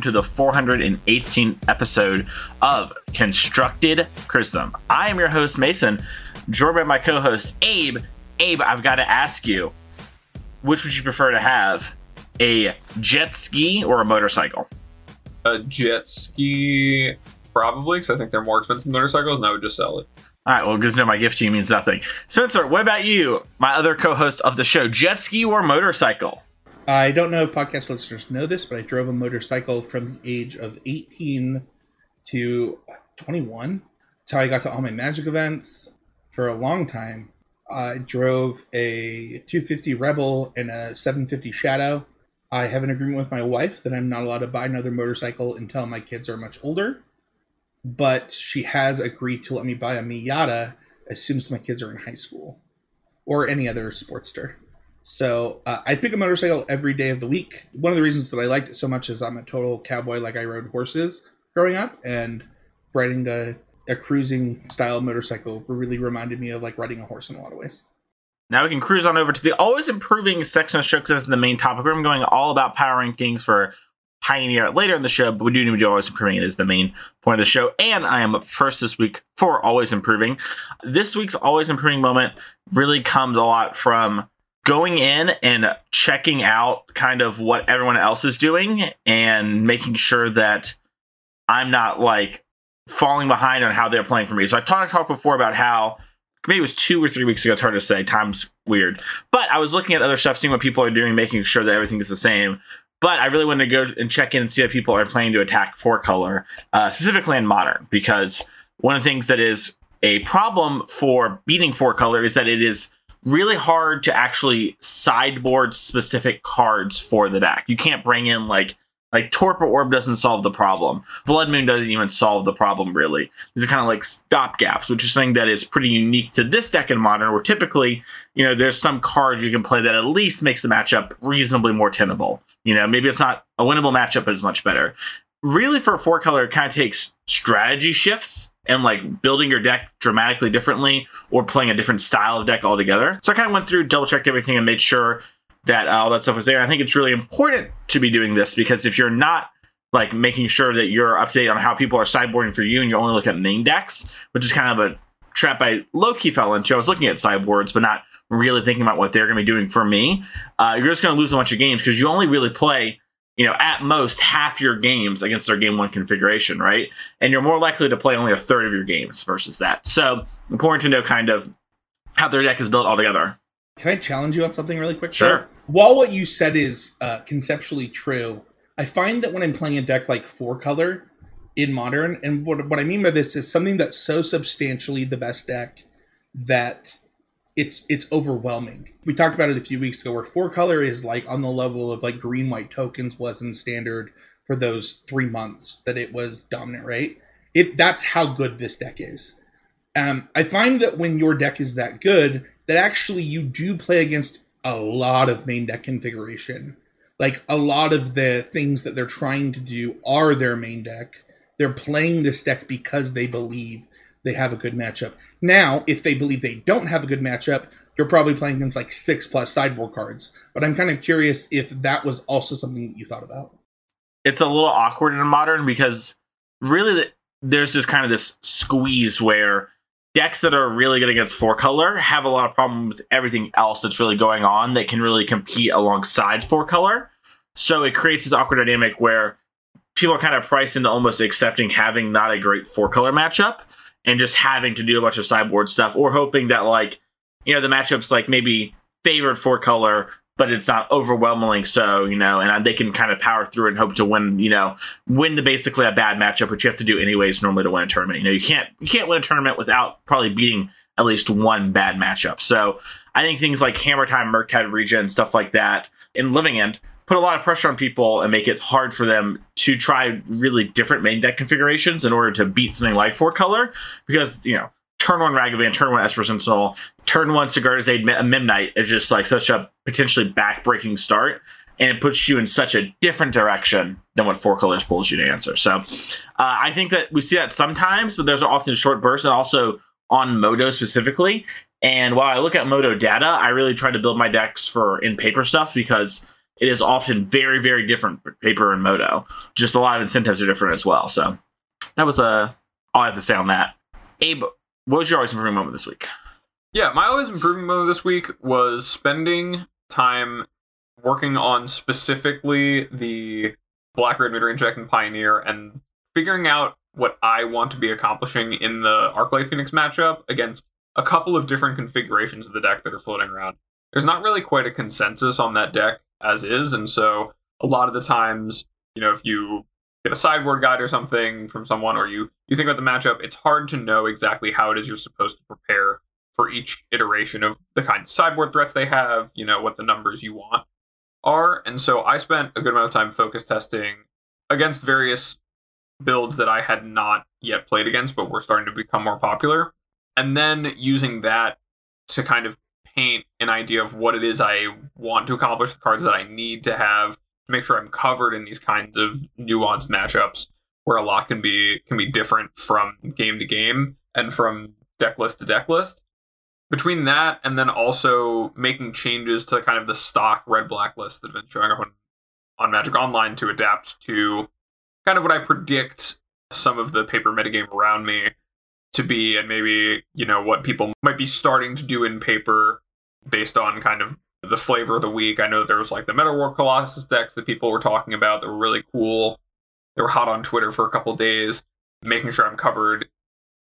welcome to the 418th episode of Constructive Criticism. I am your host, Mason, joined by my co host, Abe. Abe, I've got to ask you, which would you prefer to have? A jet ski or a motorcycle? A jet ski, probably, because I think they're more expensive than motorcycles, and I would just sell it. All right, well, good to know my gift to you means nothing. Spencer, what about you, my other co host of the show? Jet ski or motorcycle? I don't know if podcast listeners know this, but I drove a motorcycle from the age of 18 to 21. That's how I got to all my magic events for a long time. I drove a 250 Rebel and a 750 Shadow. I have an agreement with my wife that I'm not allowed to buy another motorcycle until my kids are much older. But she has agreed to let me buy a Miata as soon as my kids are in high school or any other Sportster. So uh, I pick a motorcycle every day of the week. One of the reasons that I liked it so much is I'm a total cowboy, like I rode horses growing up, and riding a, a cruising style motorcycle really reminded me of like riding a horse in a lot of ways. Now we can cruise on over to the always improving section of show is the main topic. We're going all about power rankings for Pioneer later in the show, but we do need to do always improving. It is the main point of the show. And I am up first this week for always improving. This week's always improving moment really comes a lot from going in and checking out kind of what everyone else is doing and making sure that I'm not like falling behind on how they're playing for me. So I talked talked before about how maybe it was two or three weeks ago. It's hard to say. Time's weird. But I was looking at other stuff, seeing what people are doing, making sure that everything is the same. But I really wanted to go and check in and see how people are playing to attack four color, uh, specifically in modern, because one of the things that is a problem for beating four color is that it is really hard to actually sideboard specific cards for the deck. You can't bring in like like Torpor Orb doesn't solve the problem. Blood Moon doesn't even solve the problem really. These are kind of like stopgaps, which is something that is pretty unique to this deck in Modern, where typically, you know, there's some card you can play that at least makes the matchup reasonably more tenable. You know, maybe it's not a winnable matchup, but it's much better. Really, for a four color, it kind of takes strategy shifts and like building your deck dramatically differently or playing a different style of deck altogether. So I kind of went through, double checked everything, and made sure that uh, all that stuff was there. I think it's really important to be doing this because if you're not like making sure that you're up to date on how people are sideboarding for you and you only look at main decks, which is kind of a trap I low key fell into. I was looking at sideboards, but not really thinking about what they're going to be doing for me. Uh, you're just going to lose a bunch of games because you only really play you know, at most half your games against their game one configuration, right? And you're more likely to play only a third of your games versus that. So important to know kind of how their deck is built altogether. Can I challenge you on something really quick? Sure. While what you said is uh, conceptually true, I find that when I'm playing a deck like four color in modern, and what, what I mean by this is something that's so substantially the best deck that it's it's overwhelming. We talked about it a few weeks ago where four color is like on the level of like green white tokens was in standard for those three months that it was dominant, right? It that's how good this deck is. Um, I find that when your deck is that good, that actually you do play against a lot of main deck configuration. Like a lot of the things that they're trying to do are their main deck. They're playing this deck because they believe they have a good matchup. Now, if they believe they don't have a good matchup, you're probably playing against like six plus sideboard cards. But I'm kind of curious if that was also something that you thought about. It's a little awkward in modern because really there's just kind of this squeeze where decks that are really good against four color have a lot of problem with everything else that's really going on that can really compete alongside four color. So it creates this awkward dynamic where people are kind of priced into almost accepting having not a great four color matchup and just having to do a bunch of sideboard stuff or hoping that like you know the matchups like maybe favored for color but it's not overwhelmingly so you know and uh, they can kind of power through and hope to win you know win the basically a bad matchup which you have to do anyways normally to win a tournament. You know you can't you can't win a tournament without probably beating at least one bad matchup. So i think things like hammer time murktide regent stuff like that in living end put a lot of pressure on people and make it hard for them to try really different main deck configurations in order to beat something like four color because you know turn one Ragavan, turn one Esper Sentinel, turn one Sigarda's Aid Memnite is just like such a potentially backbreaking start. And it puts you in such a different direction than what four colors pulls you to answer. So uh, I think that we see that sometimes, but those are often short bursts and also on Modo specifically. And while I look at Modo data, I really try to build my decks for in paper stuff because it is often very, very different paper and Modo. Just a lot of incentives are different as well. So that was uh, all I have to say on that. Abe, what was your always improving moment this week? Yeah, my always improving moment this week was spending time working on specifically the Black Red Midrange deck and Pioneer and figuring out what I want to be accomplishing in the Arclight Phoenix matchup against a couple of different configurations of the deck that are floating around. There's not really quite a consensus on that deck as is, and so a lot of the times, you know, if you get a sideboard guide or something from someone or you you think about the matchup, it's hard to know exactly how it is you're supposed to prepare for each iteration of the kind of sideboard threats they have, you know, what the numbers you want are. And so I spent a good amount of time focus testing against various builds that I had not yet played against, but were starting to become more popular. And then using that to kind of paint an idea of what it is I want to accomplish, the cards that I need to have to make sure I'm covered in these kinds of nuanced matchups where a lot can be can be different from game to game and from deck list to deck list. Between that and then also making changes to kind of the stock red black list that have been showing up on, on Magic Online to adapt to kind of what I predict some of the paper metagame around me to be, and maybe, you know, what people might be starting to do in paper based on kind of the flavor of the week. I know there was like the Metalwork Colossus decks that people were talking about that were really cool. They were hot on Twitter for a couple days, making sure I'm covered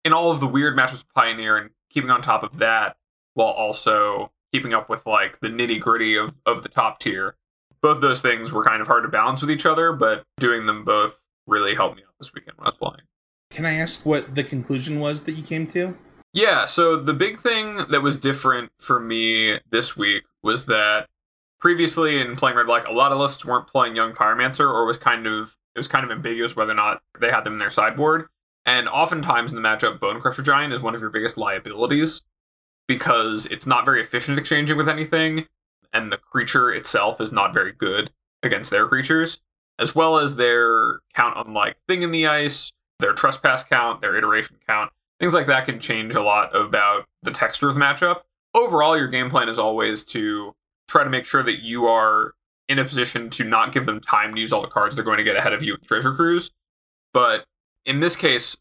in all of the weird matchups with Pioneer and keeping on top of that while also keeping up with like the nitty gritty of, of the top tier both those things were kind of hard to balance with each other, but doing them both really helped me out this weekend when I was playing. Can I ask what the conclusion was that you came to? Yeah, so the big thing that was different for me this week was that previously in playing Red Black, a lot of lists weren't playing Young Pyromancer or was kind of it was kind of ambiguous whether or not they had them in their sideboard. And oftentimes in the matchup, Bone Crusher Giant is one of your biggest liabilities because it's not very efficient at exchanging with anything and the creature itself is not very good against their creatures, as well as their count on like thing in the ice, their trespass count, their iteration count. Things like that can change a lot about the texture of the matchup. Overall, your game plan is always to try to make sure that you are in a position to not give them time to use all the cards they're going to get ahead of you with Treasure Cruise. But in this case,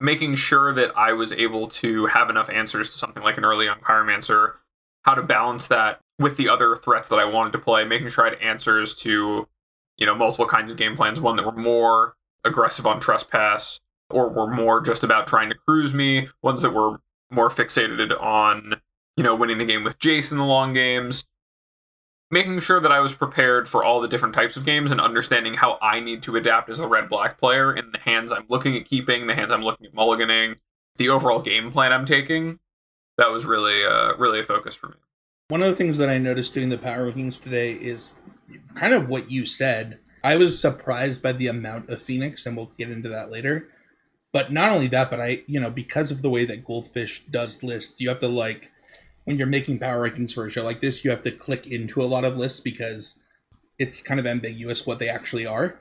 making sure that I was able to have enough answers to something like an early on pyromancer, how to balance that with the other threats that I wanted to play, making sure I had answers to, you know, multiple kinds of game plans. One that were more aggressive on trespass, or were more just about trying to cruise me. Ones that were more fixated on, you know, winning the game with Jace in the long games. Making sure that I was prepared for all the different types of games and understanding how I need to adapt as a red black player in the hands I'm looking at keeping, the hands I'm looking at mulliganing, the overall game plan I'm taking. That was really, uh, really a focus for me. One of the things that I noticed doing the power rankings today is kind of what you said. I was surprised by the amount of Phoenix, and we'll get into that later. But not only that, but I, you know, because of the way that Goldfish does lists, you have to like, when you're making power rankings for a show like this, you have to click into a lot of lists because it's kind of ambiguous what they actually are.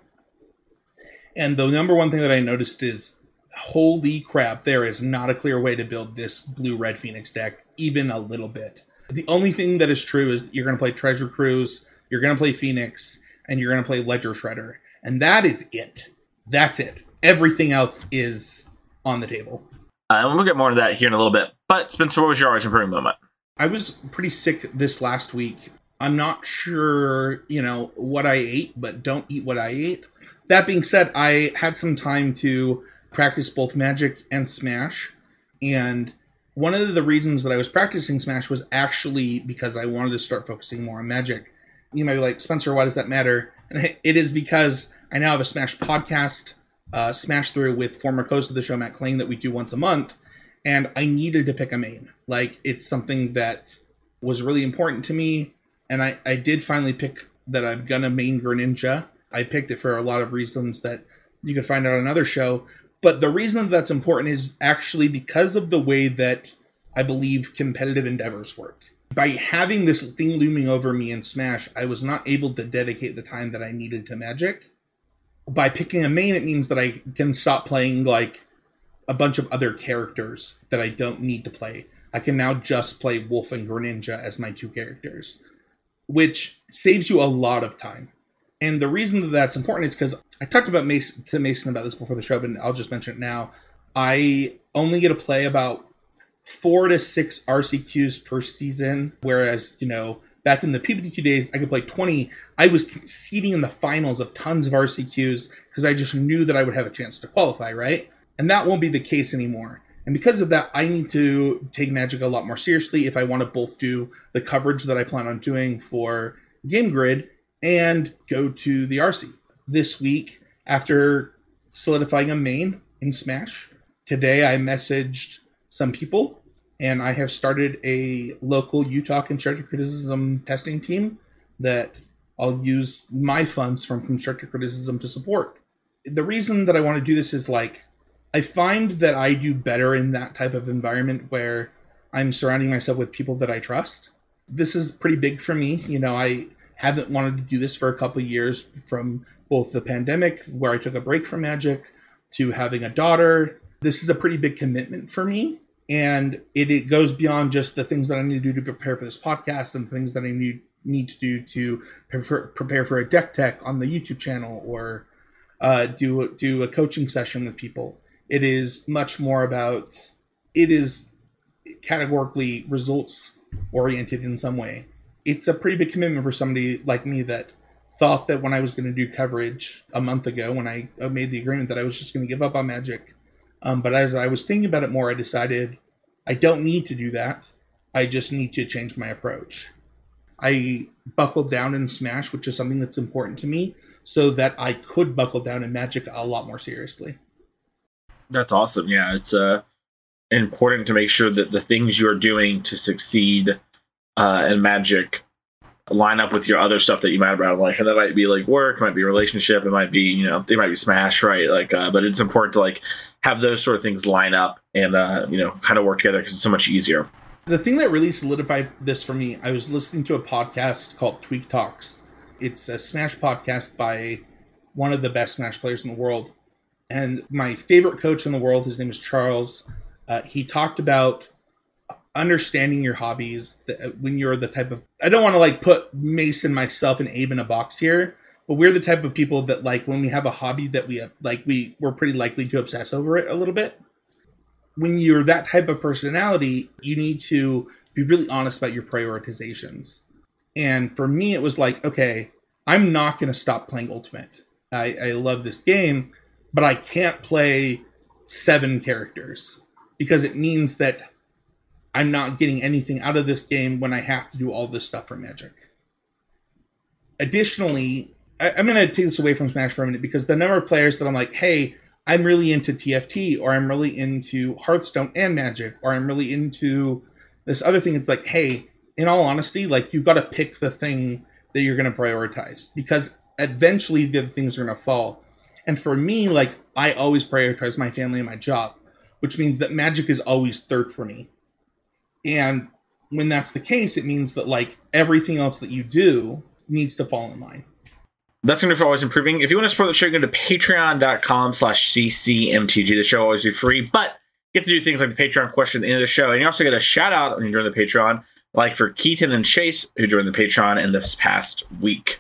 And the number one thing that I noticed is holy crap, there is not a clear way to build this blue red Phoenix deck, even a little bit. The only thing that is true is you're going to play Treasure Cruise, you're going to play Phoenix, and you're going to play Ledger Shredder. And that is it. That's it. Everything else is on the table. Uh, and we'll get more into that here in a little bit. But Spencer, what was your always improving moment? I was pretty sick this last week. I'm not sure, you know, what I ate, but don't eat what I ate. That being said, I had some time to practice both Magic and Smash, and one of the reasons that I was practicing Smash was actually because I wanted to start focusing more on Magic. You might be like, Spencer, why does that matter? And it is because I now have a Smash podcast, uh, Smash Through with former host of the show, Matt Kling, that we do once a month. And I needed to pick a main. Like, it's something that was really important to me. And I, I did finally pick that I'm going to main Greninja. I picked it for a lot of reasons that you could find out on another show. But the reason that's important is actually because of the way that I believe competitive endeavors work. By having this thing looming over me in Smash, I was not able to dedicate the time that I needed to Magic. By picking a main, it means that I can stop playing like a bunch of other characters that I don't need to play. I can now just play Wolf and Greninja as my two characters. which saves you a lot of time. And the reason that that's important is because I talked about Mason to Mason about this before the show, but I'll just mention it now. I only get to play about four to six RCQs per season, whereas you know back in the PPTQ days I could play twenty. I was seeding in the finals of tons of RCQs because I just knew that I would have a chance to qualify, right? And that won't be the case anymore. And because of that, I need to take Magic a lot more seriously if I want to both do the coverage that I plan on doing for Game Grid and go to the RC. This week, after solidifying a main in Smash, today I messaged some people and I have started a local Utah constructive criticism testing team that I'll use my funds from constructive criticism to support. The reason that I want to do this is like I find that I do better in that type of environment where I'm surrounding myself with people that I trust. This is pretty big for me. You know, I haven't wanted to do this for a couple years from both the pandemic, where I took a break from Magic, to having a daughter. This is a pretty big commitment for me. And it, it goes beyond just the things that I need to do to prepare for this podcast and things that I need need to do to prepare, prepare for a deck tech on the YouTube channel or uh, do do a coaching session with people it is much more about it is categorically results oriented in some way. It's a pretty big commitment for somebody like me that thought that when I was going to do coverage a month ago, when I made the agreement that I was just going to give up on Magic. Um, but as I was thinking about it more, I decided I don't need to do that. I just need to change my approach. I buckled down in Smash, which is something that's important to me, so that I could buckle down in Magic a lot more seriously. That's awesome. Yeah, it's uh, important to make sure that the things you're doing to succeed uh, in Magic line up with your other stuff that you might have in life, and that might be like work, might be relationship, it might be you know they might be Smash, right? Like, uh, but it's important to like have those sort of things line up and uh, you know kind of work together because it's so much easier. The thing that really solidified this for me, I was listening to a podcast called Tweak Talks. It's a Smash podcast by one of the best Smash players in the world, and my favorite coach in the world, his name is Charles. Uh, he talked about understanding your hobbies uh, when you're the type of I don't want to like put Mason myself and Abe in a box here, but we're the type of people that like when we have a hobby that we have, like we we're pretty likely to obsess over it a little bit. When you're that type of personality, you need to be really honest about your prioritizations. And for me, it was like, okay, I'm not going to stop playing Ultimate. I, I love this game, but I can't play seven characters because it means that I'm not getting anything out of this game when I have to do all this stuff for Magic. Additionally, I, am going to take this away from Smash for a minute because the number of players that I'm like, hey, I'm really into TFT or I'm really into Hearthstone and Magic or I'm really into this other thing. It's like, hey, in all honesty, like you've got to pick the thing that you're going to prioritize because eventually the things are going to fall. And for me, like I always prioritize my family and my job, which means that magic is always third for me. And when that's the case, it means that like everything else that you do needs to fall in line. That's going to be for always improving. If you want to support the show, go to patreon.com slash ccmtg. The show always be free, but get to do things like the Patreon question at the end of the show. And you also get a shout out when you join the Patreon, like for Keaton and Chase, who joined the Patreon in this past week.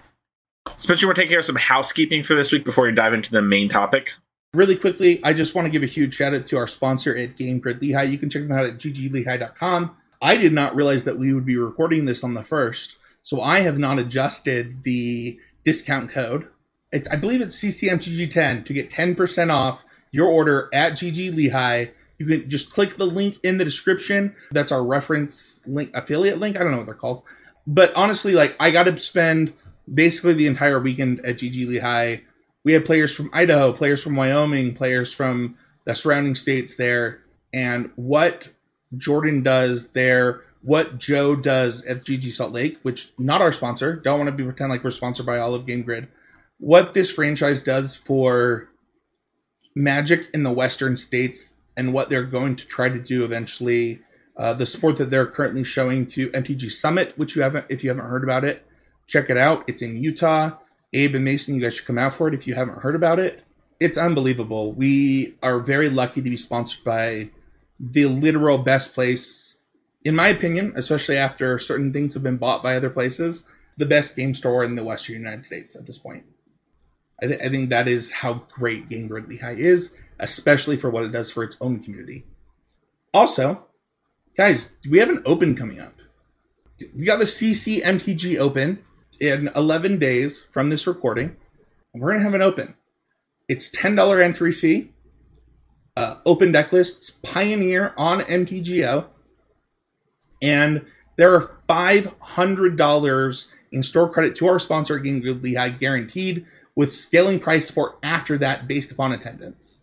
Spencer, to take care of some housekeeping for this week before we dive into the main topic? Really quickly, I just want to give a huge shout out to our sponsor at Game Grid Lehigh. You can check them out at gglehigh.com. I did not realize that we would be recording this on the first, so I have not adjusted the discount code. It's, I believe it's CCMTG10 to get 10% off your order at GG Lehigh. You can just click the link in the description. That's our reference link, affiliate link. I don't know what they're called. But honestly, like, I got to spend basically the entire weekend at GG Lehigh. We had players from Idaho, players from Wyoming, players from the surrounding states there. And what Jordan does there, what Joe does at GG Salt Lake, which not our sponsor, don't want to be pretend like we're sponsored by Olive Game Grid. What this franchise does for Magic in the Western states and what they're going to try to do eventually. Uh, the sport that they're currently showing to MTG Summit, which you haven't, if you haven't heard about it, Check it out. It's in Utah. Abe and Mason, you guys should come out for it if you haven't heard about it. It's unbelievable. We are very lucky to be sponsored by the literal best place, in my opinion, especially after certain things have been bought by other places. the best game store in the Western United States at this point. I, th- I think that is how great Game Grid Lehigh is, especially for what it does for its own community. Also, guys, we have an open coming up. We got the CCMTG open in 11 days from this recording. We're going to have an open. It's $10 entry fee. Uh, open deck lists, Pioneer on MTGO. And there are $500 in store credit to our sponsor, Game Grid Lehigh, guaranteed, with scaling price support after that based upon attendance.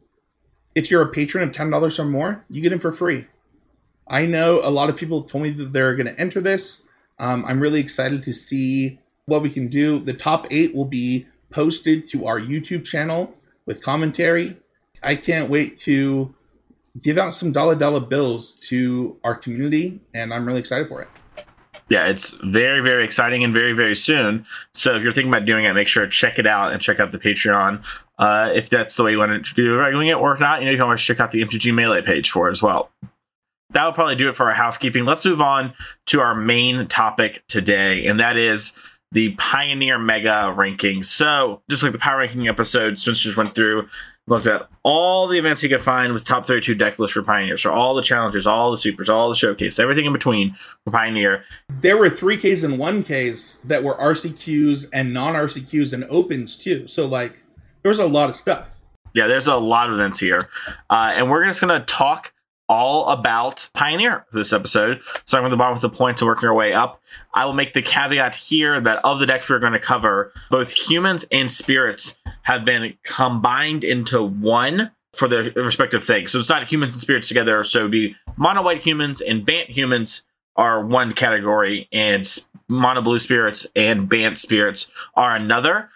If you're a patron of $10 or more, you get in for free. I know a lot of people told me that they're going to enter this. Um, I'm really excited to see what we can do. The top eight will be posted to our YouTube channel with commentary. I can't wait to give out some dollar dollar bills to our community, and I'm really excited for it. Yeah, it's very, very exciting and very, very soon. So if you're thinking about doing it, make sure to check it out and check out the Patreon uh, if that's the way you want to do it, or if not, you know, you can always check out the MTG Melee page for it as well that will probably do it for our housekeeping. Let's move on to our main topic today, and that is the Pioneer Mega rankings. So, just like the power ranking episode, Spencer just went through, looked at all the events he could find with top 32 deck lists for Pioneer. So, all the challenges, all the supers, all the showcase, everything in between for Pioneer. There were three Ks and one Ks that were RCQs and non RCQs and opens too. So, like, there was a lot of stuff. Yeah, there's a lot of events here. Uh, and we're just going to talk all about Pioneer this episode. Starting from the bottom with the points and working our way up. I will make the caveat here that of the decks we're going to cover, both humans and spirits have been combined into one for their respective things. So it's not humans and spirits together. So it'd be mono white humans and Bant humans are one category, and mono blue spirits and Bant spirits are another.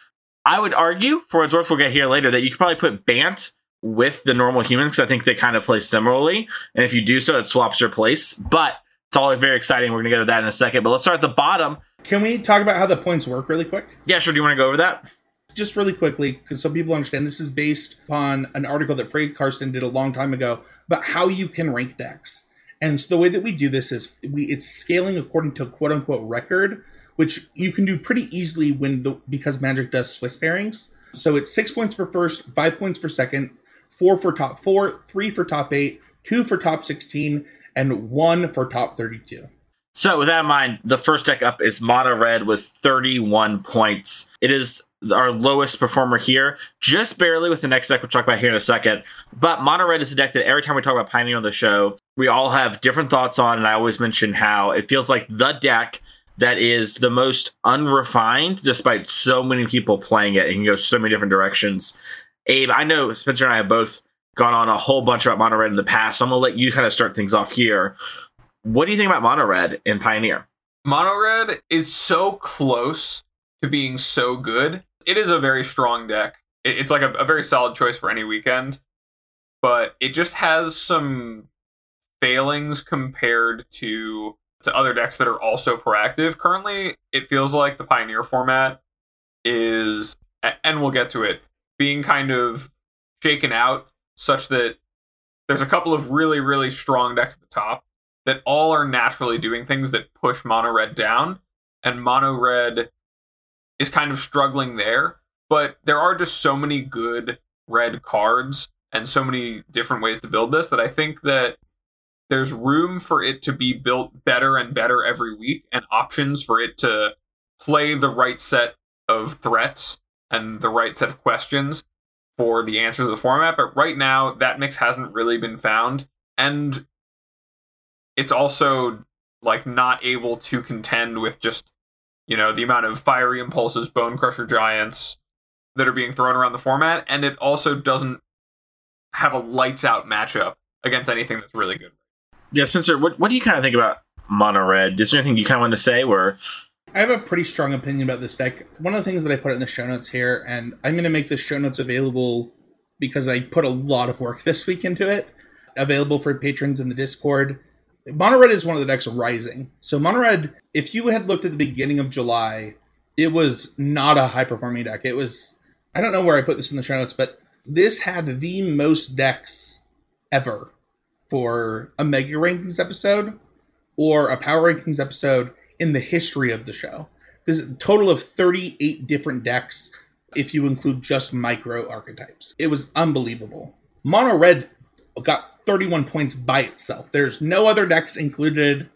I would argue, for what's worth, we'll get here later, that you could probably put Bant with the normal humans because I think they kind of play similarly. And if you do so, it swaps your place. But it's all very exciting. We're going to get to that in a second. But let's start at the bottom. Can we talk about how the points work really quick? Yeah, sure. Do you want to go over that? Just really quickly, because some people understand this is based upon an article that Frank Karsten did a long time ago about how you can rank decks. And so the way that we do this is we it's scaling according to quote unquote record, which you can do pretty easily when the because Magic does Swiss pairings. So it's six points for first, five points for second, four for top four, three for top eight, two for top 16, and one for top 32. So, with that in mind, the first deck up is Mono Red with 31 points. It is our lowest performer here, just barely with the next deck we'll talk about here in a second. But Mono Red is a deck that every time we talk about Pioneer on the show, we all have different thoughts on. And I always mention how it feels like the deck that is the most unrefined, despite so many people playing it. Can go so many different directions. Abe, I know Spencer and I have both gone on a whole bunch about Mono Red in the past, so I'm gonna let you kind of start things off here. What do you think about Mono Red in Pioneer? Mono Red is so close to being so good. It is a very strong deck. It's like a, a very solid choice for any weekend, but it just has some failings compared to to other decks that are also proactive. Currently, it feels like the Pioneer format is, and we'll get to it, being kind of shaken out such that there's a couple of really, really strong decks at the top that all are naturally doing things that push mono red down, and mono red is kind of struggling there. But there are just so many good red cards and so many different ways to build this that I think that there's room for it to be built better and better every week and options for it to play the right set of threats and the right set of questions for the answers of the format. But right now, that mix hasn't really been found. And it's also like not able to contend with just, you know, the amount of fiery impulses, bone crusher giants that are being thrown around the format. And it also doesn't have a lights out matchup against anything that's really good. Yeah, Spencer, what, what do you kind of think about mono red? Is there anything you kind of want to say where I have a pretty strong opinion about this deck. One of the things that I put in the show notes here, and I'm going to make the show notes available because I put a lot of work this week into it, available for patrons in the Discord. Mono Red is one of the decks rising. So Mono Red, if you had looked at the beginning of July, it was not a high performing deck. It was I don't know where I put this in the show notes, but this had the most decks ever for a Mega Rankings episode or a Power Rankings episode in the history of the show. There's a total of 38 different decks if you include just micro archetypes. It was unbelievable. Mono red got 31 points by itself. There's no other decks included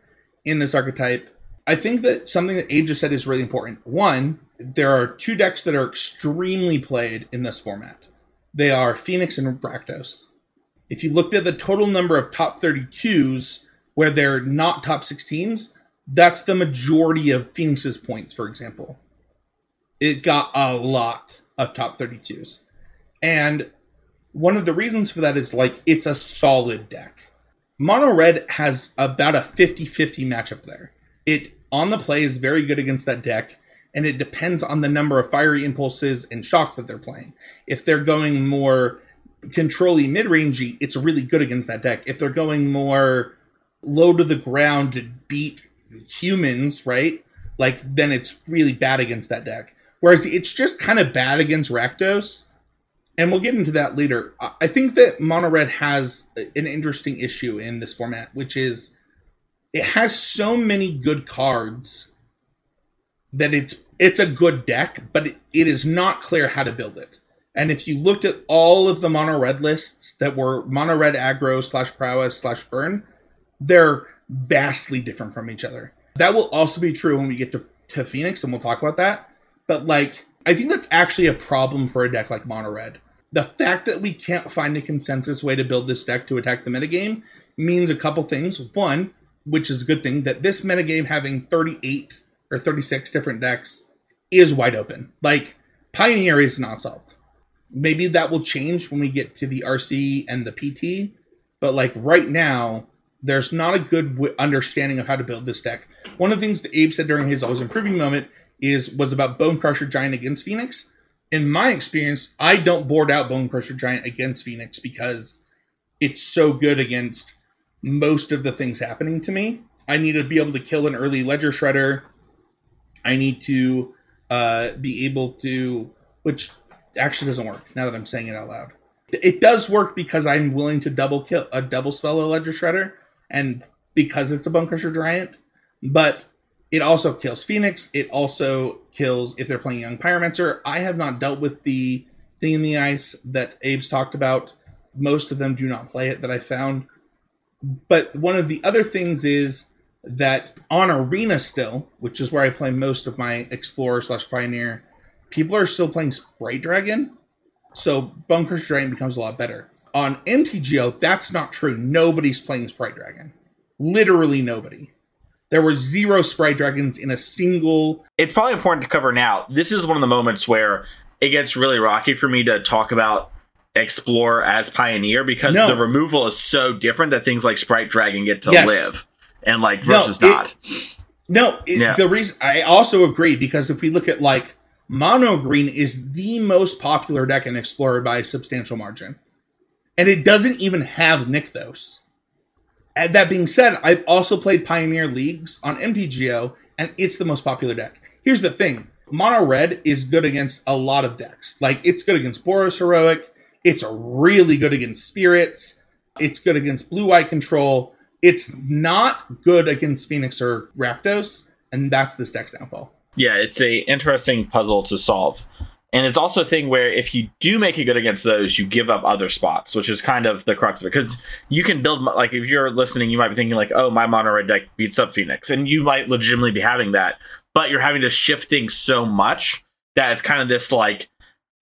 in this archetype. I think that something that Abe just said is really important. One, there are two decks that are extremely played in this format. They are Phoenix and Rakdos. If you looked at the total number of top 32s where they're not top 16s, that's the majority of Phoenix's points, for example. It got a lot of top 32s. And one of the reasons for that is like it's a solid deck. Mono Red has about a 50 50 matchup there. It on the play is very good against that deck, and it depends on the number of fiery impulses and shocks that they're playing. If they're going more controlly mid rangey, it's really good against that deck. If they're going more low to the ground beat humans, right? Like then it's really bad against that deck. Whereas it's just kind of bad against Rakdos. And we'll get into that later. I think that Mono Red has an interesting issue in this format, which is it has so many good cards that it's it's a good deck, but it, it is not clear how to build it. And if you looked at all of the mono red lists that were mono red aggro slash prowess slash burn, they're vastly different from each other. That will also be true when we get to, to Phoenix, and we'll talk about that. But like, I think that's actually a problem for a deck like mono red. The fact that we can't find a consensus way to build this deck to attack the metagame means a couple things. One, which is a good thing, that this metagame having 38 or 36 different decks is wide open. Like, Pioneer is not solved. Maybe that will change when we get to the RC and the PT, but like right now, there's not a good w- understanding of how to build this deck. One of the things that Abe said during his always improving moment is was about Bone Crusher Giant against Phoenix. In my experience, I don't board out Bone Crusher Giant against Phoenix because it's so good against most of the things happening to me. I need to be able to kill an early Ledger Shredder. I need to uh, be able to, which actually doesn't work now that I'm saying it out loud. It does work because I'm willing to double kill a double spell a Ledger Shredder, and because it's a Bone Crusher Giant, but it also kills Phoenix. It also kills if they're playing Young Pyromancer. I have not dealt with the thing in the ice that Abe's talked about. Most of them do not play it that I found. But one of the other things is that on Arena still, which is where I play most of my Explorer slash Pioneer, people are still playing Sprite Dragon. So Crusher Giant becomes a lot better. On MTGO, that's not true. Nobody's playing Sprite Dragon. Literally nobody. There were zero Sprite Dragons in a single. It's probably important to cover now. This is one of the moments where it gets really rocky for me to talk about Explorer as Pioneer because No. the removal is so different that things like Sprite Dragon get to Yes. live and like No, versus it- not. No, it, Yeah. the reason I also agree because if we look at like Mono Green is the most popular deck in Explorer by a substantial margin, and it doesn't even have Nykthos. And that being said, I've also played Pioneer Leagues on MTGO, and it's the most popular deck. Here's the thing: Mono Red is good against a lot of decks. Like it's good against Boros Heroic. It's really good against Spirits. It's good against Blue Eye Control. It's not good against Phoenix or Rakdos, and that's this deck's downfall. Yeah, it's a interesting puzzle to solve. And it's also a thing where if you do make it good against those, you give up other spots, which is kind of the crux of it. Because you can build, like, if you're listening, you might be thinking, like, oh, my mono red deck beats up Phoenix. And you might legitimately be having that. But you're having to shift things so much that it's kind of this, like,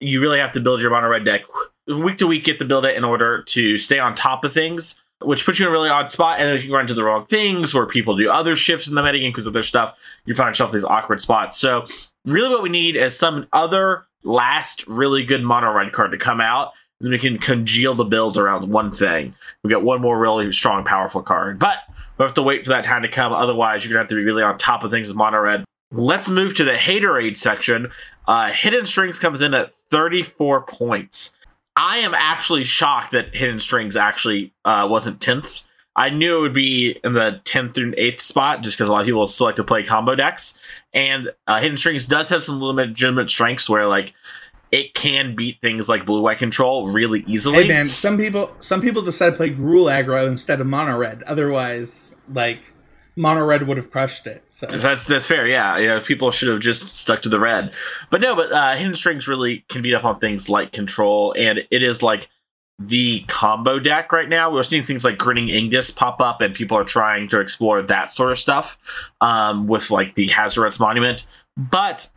you really have to build your mono red deck week to week, get to build it in order to stay on top of things, which puts you in a really odd spot. And then if you run into the wrong things or people do other shifts in the metagame because of their stuff, you find yourself in these awkward spots. So, really, what we need is some other last really good mono red card to come out. And then we can congeal the builds around one thing. We get one more really strong, powerful card. But we have to wait for that time to come. Otherwise, you're to have to be really on top of things with mono red. Let's move to the hater haterade section. Uh, Hidden Strings comes in at 34 points. I am actually shocked that Hidden Strings actually uh, wasn't 10th. I knew it would be in the 10th through 8th spot just because a lot of people select to play combo decks. And uh, Hidden Strings does have some legitimate strengths where, like, it can beat things like Blue White Control really easily. Hey man, some people some people decide to play Gruul aggro instead of mono red. Otherwise, like mono red would have crushed it. So That's that's fair, yeah. Yeah, people should have just stuck to the red. But no, but uh, hidden strings really can beat up on things like control, and it is like the combo deck right now. We're seeing things like Grinning Ignus pop up, and people are trying to explore that sort of stuff um, with like the Hazoret's Monument. But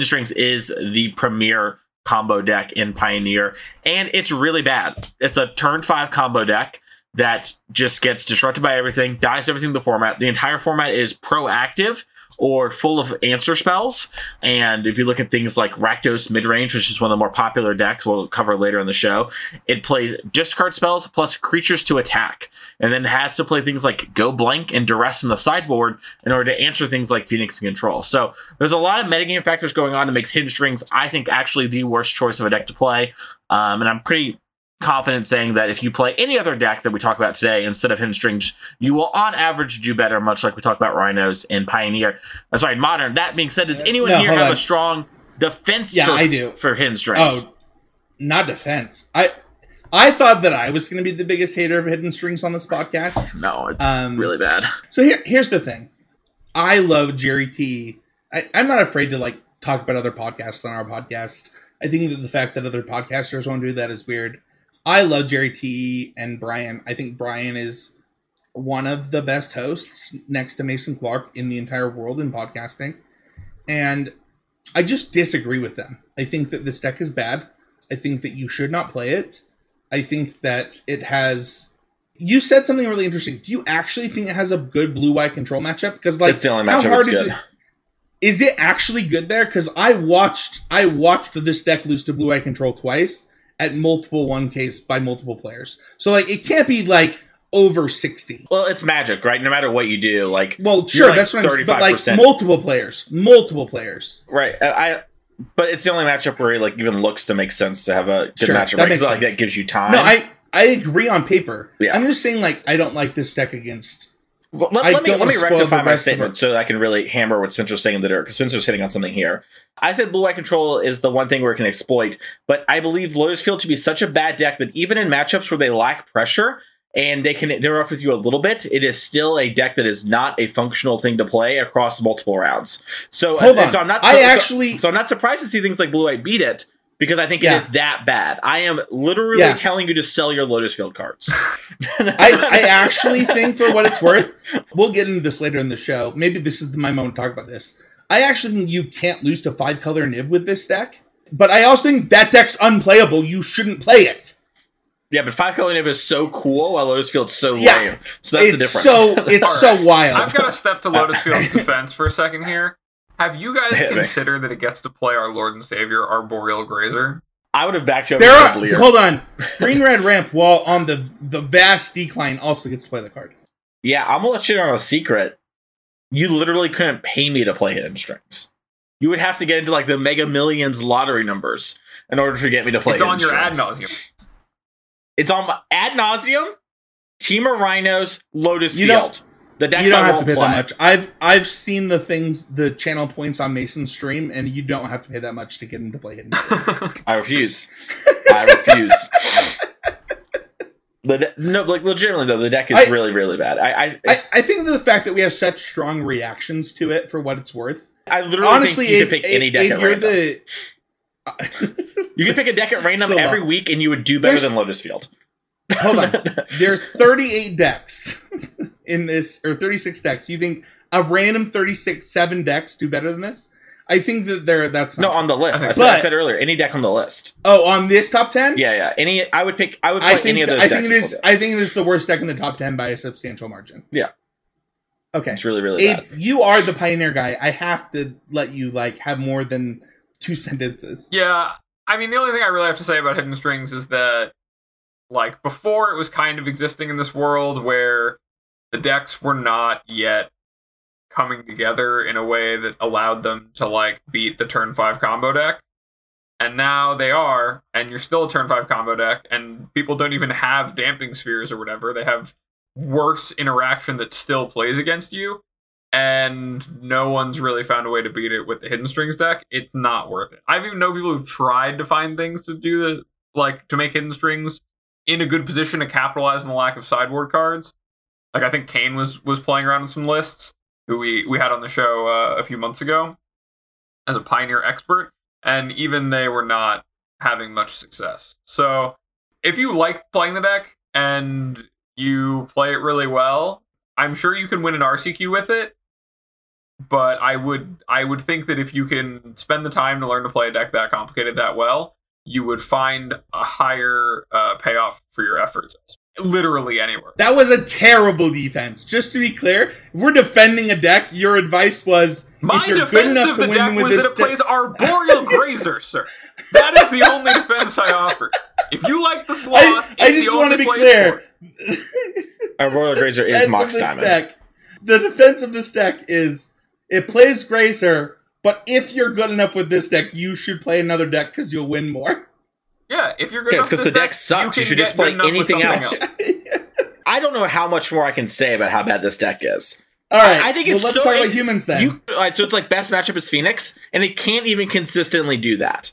Strings is the premier combo deck in Pioneer, and it's really bad. It's a turn five combo deck that just gets disrupted by everything, dies everything in the format. The entire format is proactive or full of answer spells. And if you look at things like Rakdos Midrange, which is one of the more popular decks we'll cover later in the show, it plays discard spells plus creatures to attack. And then has to play things like Go Blank and Duress in the sideboard in order to answer things like Phoenix and Control. So there's a lot of metagame factors going on that makes Hidden Strings, I think, actually the worst choice of a deck to play. Um, and I'm pretty confident saying that if you play any other deck that we talk about today instead of hidden strings, you will on average do better, much like we talked about rhinos in Pioneer. Uh, sorry, modern. That being said, does anyone No, here have on. a strong defense Yeah, for, I do. for hidden strings? oh, not defense. I I thought that I was going to be the biggest hater of hidden strings on this podcast. no, it's um, really bad. So here, here's the thing. I love Jerry T. I, I'm not afraid to like talk about other podcasts on our podcast. I think that the fact that other podcasters won't do that is weird. I love Jerry T and Brian. I think Brian is one of the best hosts next to Mason Clark in the entire world in podcasting. And I just disagree with them. I think that this deck is bad. I think that you should not play it. I think that it has you said something really interesting. Do you actually think it has a good blue white control matchup? Because like, it's the only how matchup hard that's is good. it? Is it actually good there? Because I watched, I watched this deck lose to blue white control twice at multiple one case by multiple players. So like, it can't be like over sixty. Well, it's magic, right? No matter what you do, like Well, sure, like that's what I'm saying. But like multiple players, multiple players. right. I, I but it's the only matchup where it like even looks to make sense to have a good Sure, matchup. that Right? makes like sense. that gives you time. No, I I agree on paper. Yeah. I'm just saying like I don't like this deck against. Well, let, let me, let me rectify my statement so that I can really hammer what Spencer's saying there, because Spencer's hitting on something here. I said blue eye control is the one thing where it can exploit, but I believe Lotus Field to be such a bad deck that even in matchups where they lack pressure and they can interrupt with you a little bit, it is still a deck that is not a functional thing to play across multiple rounds. So, Hold on. so I'm not. I so- actually- so I'm not surprised to see things like blue eye beat it. Because I think Yeah. it is that bad. I am literally Yeah. telling you to sell your Lotus Field cards. I, I actually think, for what it's worth, we'll get into this later in the show. Maybe this is my moment to talk about this. I actually think you can't lose to five color Niv with this deck, but I also think that deck's unplayable. You shouldn't play it. Yeah, but five color Niv is so cool while Lotus Field's so Yeah. lame. So that's the it's difference. so it's so wild. I've got to step to Lotus Field's defense for a second here. Have you guys Hit me. considered that it gets to play our Lord and Savior, Arboreal Grazer? I would have backed you up. there are Lear. hold on. Green red ramp while on the the vast decline also gets to play the card. Yeah, I'm gonna let you know on a secret. You literally couldn't pay me to play hidden strings. You would have to get into like the Mega Millions lottery numbers in order to get me to play. it's on Hidden your ad nauseum. It's on my ad nauseum. Team of Rhinos, Lotus You Field. don't- the decks you don't I have to pay play. that much. I've I've seen the things the channel points on Mason's stream, and you don't have to pay that much to get him to play hidden. I refuse. I refuse. The de- no, like legitimately though, the deck is I- really, really bad. I, I, I, I think that the fact that we have such strong reactions to it for what it's worth. I literally Honestly, think you Abe- could pick any deck Abe, at you're random. the. You could pick a deck at random It's every lot. week, and you would do better There's- than Lotus Field. Hold on. There's 38 decks in this, or 36 decks. You think a random 36 seven decks do better than this? I think that there. That's No, not on the list. I I think- said, I said earlier, any deck on the list. oh on this top 10. Yeah, yeah. Any, I would pick. I would play I think any of those I decks. think it is. before I think it is the worst deck in the top 10 by a substantial margin. Yeah. Okay. It's really, really Abe, bad. you are the pioneer guy. I have to let you like have more than two sentences. Yeah, I mean, the only thing I really have to say about Hidden Strings is that, like, before it was kind of existing in this world where the decks were not yet coming together in a way that allowed them to, like, beat the turn 5 combo deck. And now they are, and you're still a turn 5 combo deck, and people don't even have damping spheres or whatever. They have worse interaction that still plays against you and no one's really found a way to beat it with the hidden strings deck, it's not worth it. I've even know people who've tried to find things to do the like to make hidden strings in a good position to capitalize on the lack of sideboard cards, Like I think Kane was was playing around with some lists who we we had on the show uh, a few months ago as a pioneer expert, and even they were not having much success. So if you like playing the deck and you play it really well, I'm sure you can win an RCQ with it. But I would I would think that if you can spend the time to learn to play a deck that complicated that well, you would find a higher uh, payoff for your efforts literally anywhere. That was a terrible defense. Just to be clear, if we're defending a deck. Your advice was My if you're good defense enough of to the win deck with was that this it plays Arboreal Grazer, sir. That is the only defense I offer. If you like the sloth, I, I just the want to be clear. for it. Arboreal Grazer is defense Mox Diamond. deck. The defense of this deck is it plays Grazer, but if you're good enough with this deck, you should play another deck because you'll win more. Yeah, if you're good Yeah, enough it's 'cause with the this deck sucks. You can should just play good enough with anything something else. I don't know how much more I can say about how bad this deck is. All right, I think well, it's let's so- talk about it- humans then. You all right, so it's like best matchup is Phoenix, and it can't even consistently do that.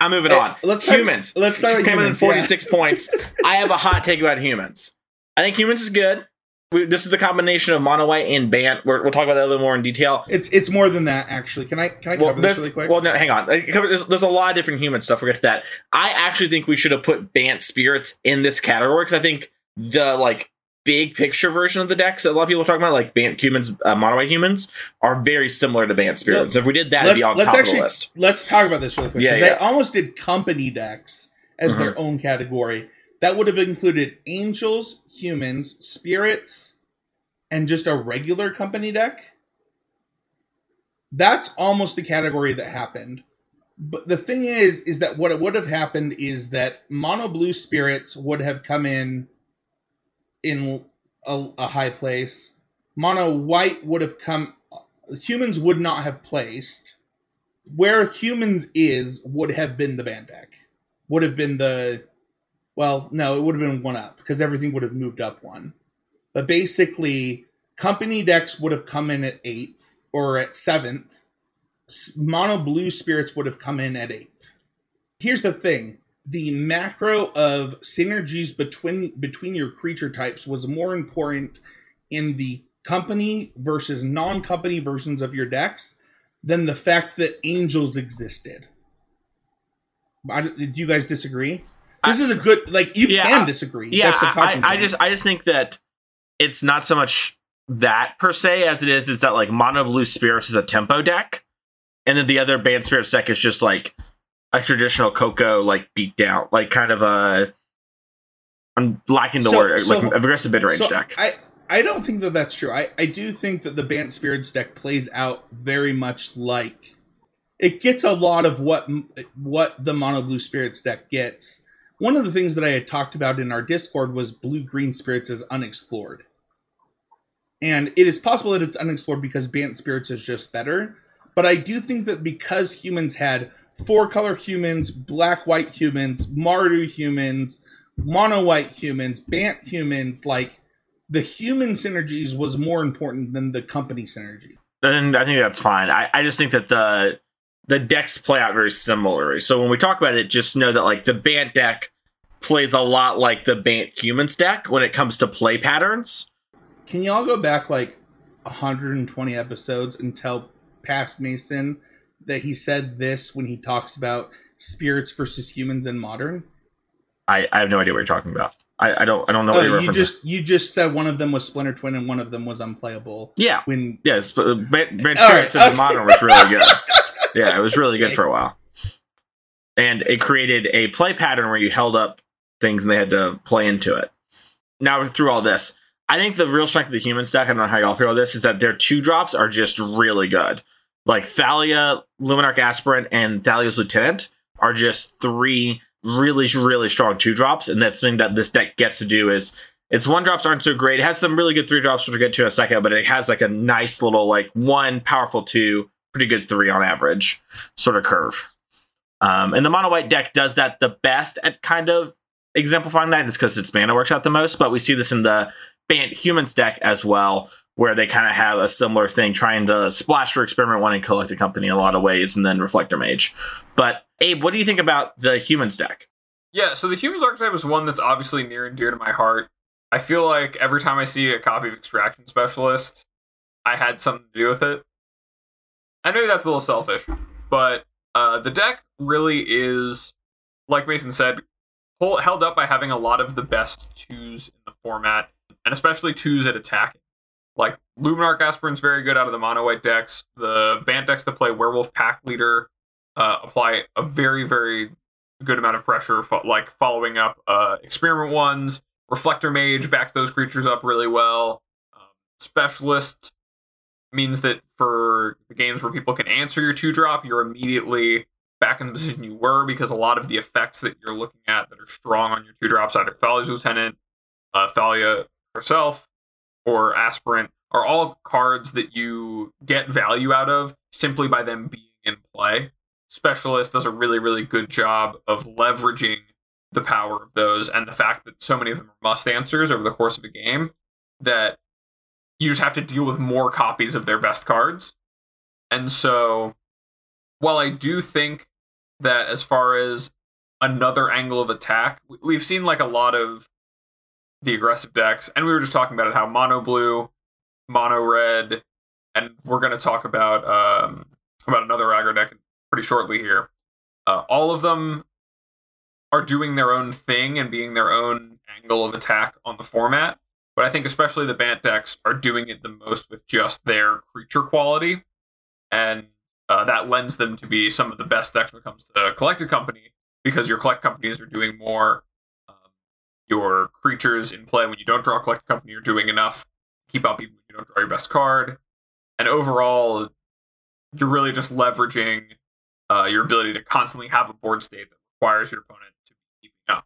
I'm moving Eh, on. let's talk- humans. let's start with came humans, in 46 points. I have a hot take about humans. I think humans is good. We, this is the combination of mono white and Bant. We're, we'll talk about that a little more in detail. it's it's more than that actually. Can I can I Well, cover this really quick? well, no, hang on. There's, there's a lot of different human stuff. We'll get to that. I actually think we should have put Bant spirits in this category because I think the like big picture version of the decks that a lot of people are talking about, like Bant humans, uh, mono white humans, are very similar to Bant spirits. So if we did that, it'd be on top of the list. let's talk about this really quick. Yeah, because yeah. I almost did company decks as their own category. That would have included angels, humans, spirits, and just a regular company deck. That's almost the category that happened. But the thing is, is that what it would have happened is that mono blue spirits would have come in in a, a high place. Mono white would have come. Humans would not have placed where humans is would have been the Bant deck. Would have been the well, no, it would have been one up because everything would have moved up one. But basically, company decks would have come in at eighth or at seventh. Mono blue spirits would have come in at eighth. Here's the thing: the macro of synergies between between your creature types was more important in the company versus non-company versions of your decks than the fact that angels existed. I, do you guys disagree? This is a good like you Yeah, can disagree. Yeah, That's a I, I, I just I just think that it's not so much that per se as it is is that like mono blue spirits is a tempo deck, and then the other Bant spirits deck is just like a traditional Coco like beat down, like kind of a. I'm lacking the So- word so- like aggressive mid range So, deck. I I don't think that that's true. I I do think that the Bant Spirits deck plays out very much like it gets a lot of what what the Mono Blue Spirits deck gets. One of the things that I had talked about in our Discord was blue green spirits as unexplored. And it is possible that it's unexplored because Bant Spirits is just better. But I do think that because humans had four color humans, black white humans, Mardu humans, mono white humans, Bant humans, like the human synergies was more important than the company synergy. And I think that's fine. I, I just think that the the decks play out very similarly. So when we talk about it, just know that like the Bant deck plays a lot like the Bant humans deck when it comes to play patterns. Can y'all go back like 120 episodes and tell past Mason that he said this when he talks about spirits versus humans in modern? I, I have no idea what you're talking about. I, I don't I don't know what Oh, you're you just you just said one of them was Splinter Twin and one of them was unplayable. yeah, When yes, but Brand Brand Spirits right, in the modern was really good. Yeah, it was really good for a while, and it created a play pattern where you held up things and they had to play into it. Now through all this, I think the real strength of the human stack. I don't know how y'all feel about this. Is that their two drops are just really good. Like Thalia, Luminarch Aspirant, and Thalia's Lieutenant are just three really, really strong two drops, and that's something that this deck gets to do is its one drops aren't so great. It has some really good three drops, which we'll get to in a second, but it has like a nice little like one powerful two, pretty good three on average sort of curve. Um, and the mono white deck does that the best at kind of exemplifying that is because its mana works out the most. But we see this in the Bant Humans deck as well, where they kind of have a similar thing, trying to splash for experiment one and Collected Company in a lot of ways, and then Reflector Mage. But Abe, what do you think about the Humans deck? Yeah, so the humans archetype is one that's obviously near and dear to my heart. I feel like every time I see a copy of Extraction Specialist, I had something to do with it. I know that's a little selfish, but uh, the deck really is, like Mason said, held up by having a lot of the best twos in the format, and especially twos at attacking. Like Luminarch Aspirant's very good out of the mono white decks. The Bant decks that play Werewolf Pack Leader uh, apply a very, very good amount of pressure, fo- like following up uh, Experiment ones. Reflector Mage backs those creatures up really well. Um, Specialist means that for the games where people can answer your two drop, you're immediately back in the position you were because a lot of the effects that you're looking at that are strong on your two drops, either Thalia's Lieutenant, uh, Thalia herself, or Aspirant, are all cards that you get value out of simply by them being in play. Specialist does a really, really good job of leveraging the power of those and the fact that so many of them are must answers over the course of a game that you just have to deal with more copies of their best cards. And so, while I do think that as far as another angle of attack, we- we've seen like a lot of the aggressive decks, and we were just talking about it how mono blue, mono red, and we're going to talk about um, about another aggro deck pretty shortly here. Uh, all of them are doing their own thing and being their own angle of attack on the format. But I think especially the Bant decks are doing it the most with just their creature quality. And uh, that lends them to be some of the best decks when it comes to collected company because your collect companies are doing more. Um, your creatures in play when you don't draw collected company are doing enough to keep up even when you don't draw your best card. And overall, you're really just leveraging uh, your ability to constantly have a board state that requires your opponent to be keeping up.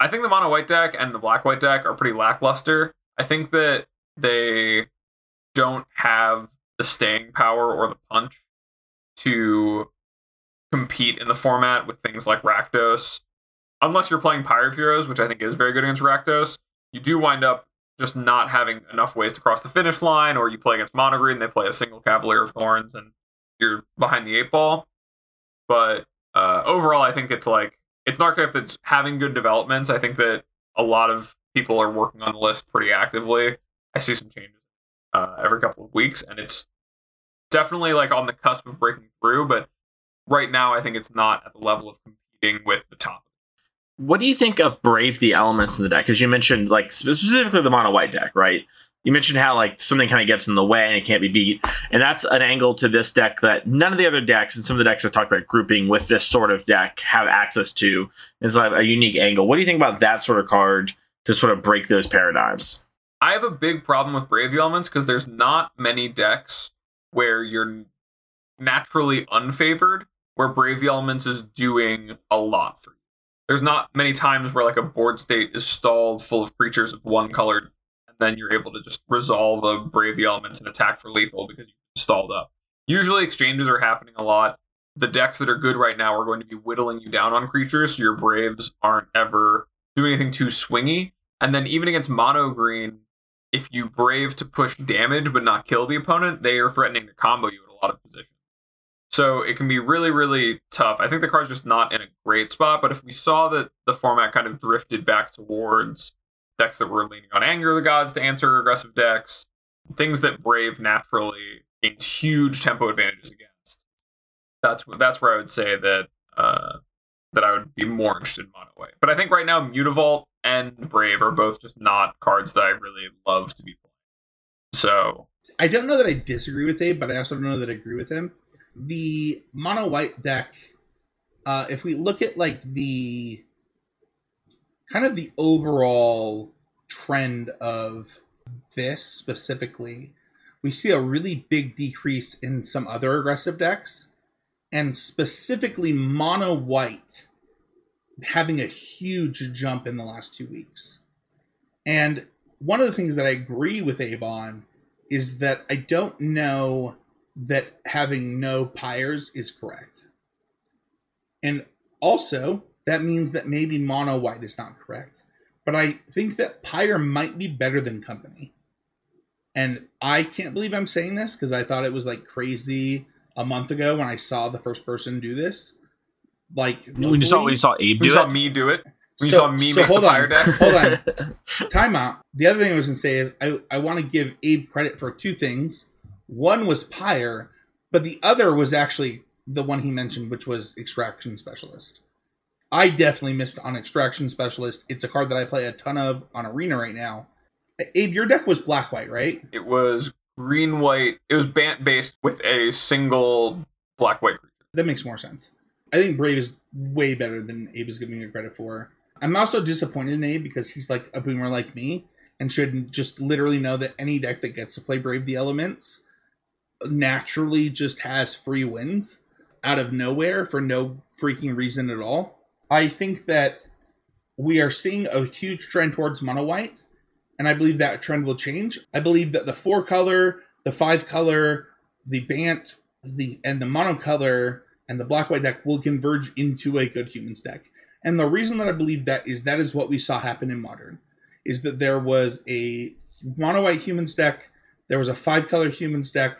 I think the mono white deck and the black white deck are pretty lackluster. I think that they don't have the staying power or the punch to compete in the format with things like Rakdos. Unless you're playing Pyre of Heroes, which I think is very good against Rakdos, you do wind up just not having enough ways to cross the finish line, or you play against Mono Green, they play a single Cavalier of Thorns, and you're behind the eight ball. But uh, overall, I think it's like it's an archetype that's having good developments. I think that a lot of people are working on the list pretty actively. I see some changes uh, every couple of weeks, and it's definitely like on the cusp of breaking through. But right now, I think it's not at the level of competing with the top. What do you think of Brave the elements in the deck? Because you mentioned like specifically the mono white deck, right? You mentioned how like something kind of gets in the way and it can't be beat, and that's an angle to this deck that none of the other decks and some of the decks I've talked about grouping with this sort of deck have access to. It's like a unique angle. What do you think about that sort of card to sort of break those paradigms? I have a big problem with Brave the Elements because there's not many decks where you're naturally unfavored, where Brave the Elements is doing a lot for you. There's not many times where like a board state is stalled full of creatures of one color, and then you're able to just resolve a Brave the Elements and attack for lethal because you stalled up. Usually exchanges are happening a lot. The decks that are good right now are going to be whittling you down on creatures, so your Braves aren't ever doing anything too swingy. And then even against mono green, if you brave to push damage but not kill the opponent, they are threatening to combo you in a lot of positions. So it can be really, really tough. I think the card's just not in a great spot, but if we saw that the format kind of drifted back towards decks that were leaning on Anger of the Gods to answer aggressive decks, things that Brave naturally gains huge tempo advantages against, that's that's where I would say that uh, that I would be more interested in mono white. But I think right now Mutavault and Brave are both just not cards that I really love to be playing. So I don't know that I disagree with Abe, but I also don't know that I agree with him. The mono white deck, uh, if we look at like the kind of the overall trend of this specifically, we see a really big decrease in some other aggressive decks, and specifically mono white having a huge jump in the last two weeks. And one of the things that I agree with Avon is that I don't know that having no pyres is correct. And also, that means that maybe mono white is not correct. But I think that pyre might be better than company. And I can't believe I'm saying this because I thought it was like crazy a month ago when I saw the first person do this. Like When you saw when you saw Abe you do saw me do it. When you So- saw me so make hold the fire on. deck. Hold on. Timeout. The other thing I was going to say is I, I want to give Abe credit for two things. One was Pyre, but the other was actually the one he mentioned, which was Extraction Specialist. I definitely missed on Extraction Specialist. It's a card that I play a ton of on Arena right now. Abe, your deck was black white, right? It was green white. It was Bant based with a single black white. That makes more sense. I think Brave is way better than Abe is giving it credit for. I'm also disappointed in Abe because he's like a boomer like me and should just literally know that any deck that gets to play Brave the Elements naturally just has free wins out of nowhere for no freaking reason at all. I think that we are seeing a huge trend towards mono white, and I believe that trend will change. I believe that the four color, the five color, the Bant, the and the monocolor and the black white deck will converge into a good humans deck. And the reason that I believe that is that is what we saw happen in modern, is that there was a mono white humans deck, there was a five color humans deck,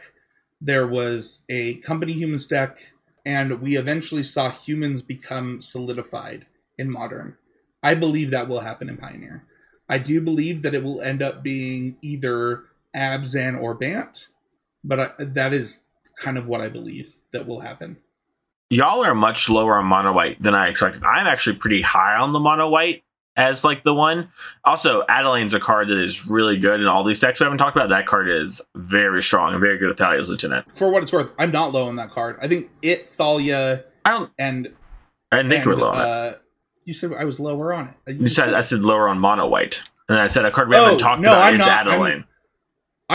there was a company humans deck, and we eventually saw humans become solidified in modern. I believe that will happen in Pioneer. I do believe that it will end up being either Abzan or Bant, but I, that is kind of what I believe that will happen. Y'all are much lower on mono white than I expected. I'm actually pretty high on the mono white as like the one. Also, Adeline's a card that is really good in all these decks we haven't talked about. That card is very strong and very good at Thalia's Lieutenant. For what it's worth, I'm not low on that card. I think it, Thalia, I don't. and I didn't think and, we were low on it. uh, You said I was lower on it. You said I said lower on mono white, and I said a card we Oh, haven't talked no, about I'm is not- Adeline. I'm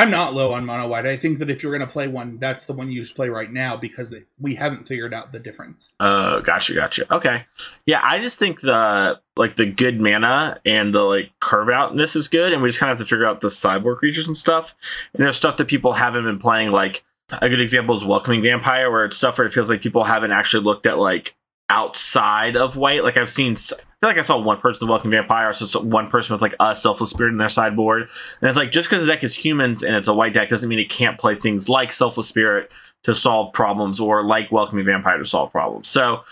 not low on mono white. I think that if you're going to play one, that's the one you should play right now because we haven't figured out the difference. Oh, gotcha, gotcha. Okay, yeah, I just think the like the good mana and the like curve outness is good, and we just kind of have to figure out the cyborg creatures and stuff. And there's stuff that people haven't been playing. Like a good example is Welcoming Vampire, where it's stuff where it feels like people haven't actually looked at like outside of white. Like I've seen, I feel like I saw one person with Welcoming Vampire, so one person with like a Selfless Spirit in their sideboard, and it's like just because the deck is humans and it's a white deck doesn't mean it can't play things like Selfless Spirit to solve problems or like Welcoming Vampire to solve problems. So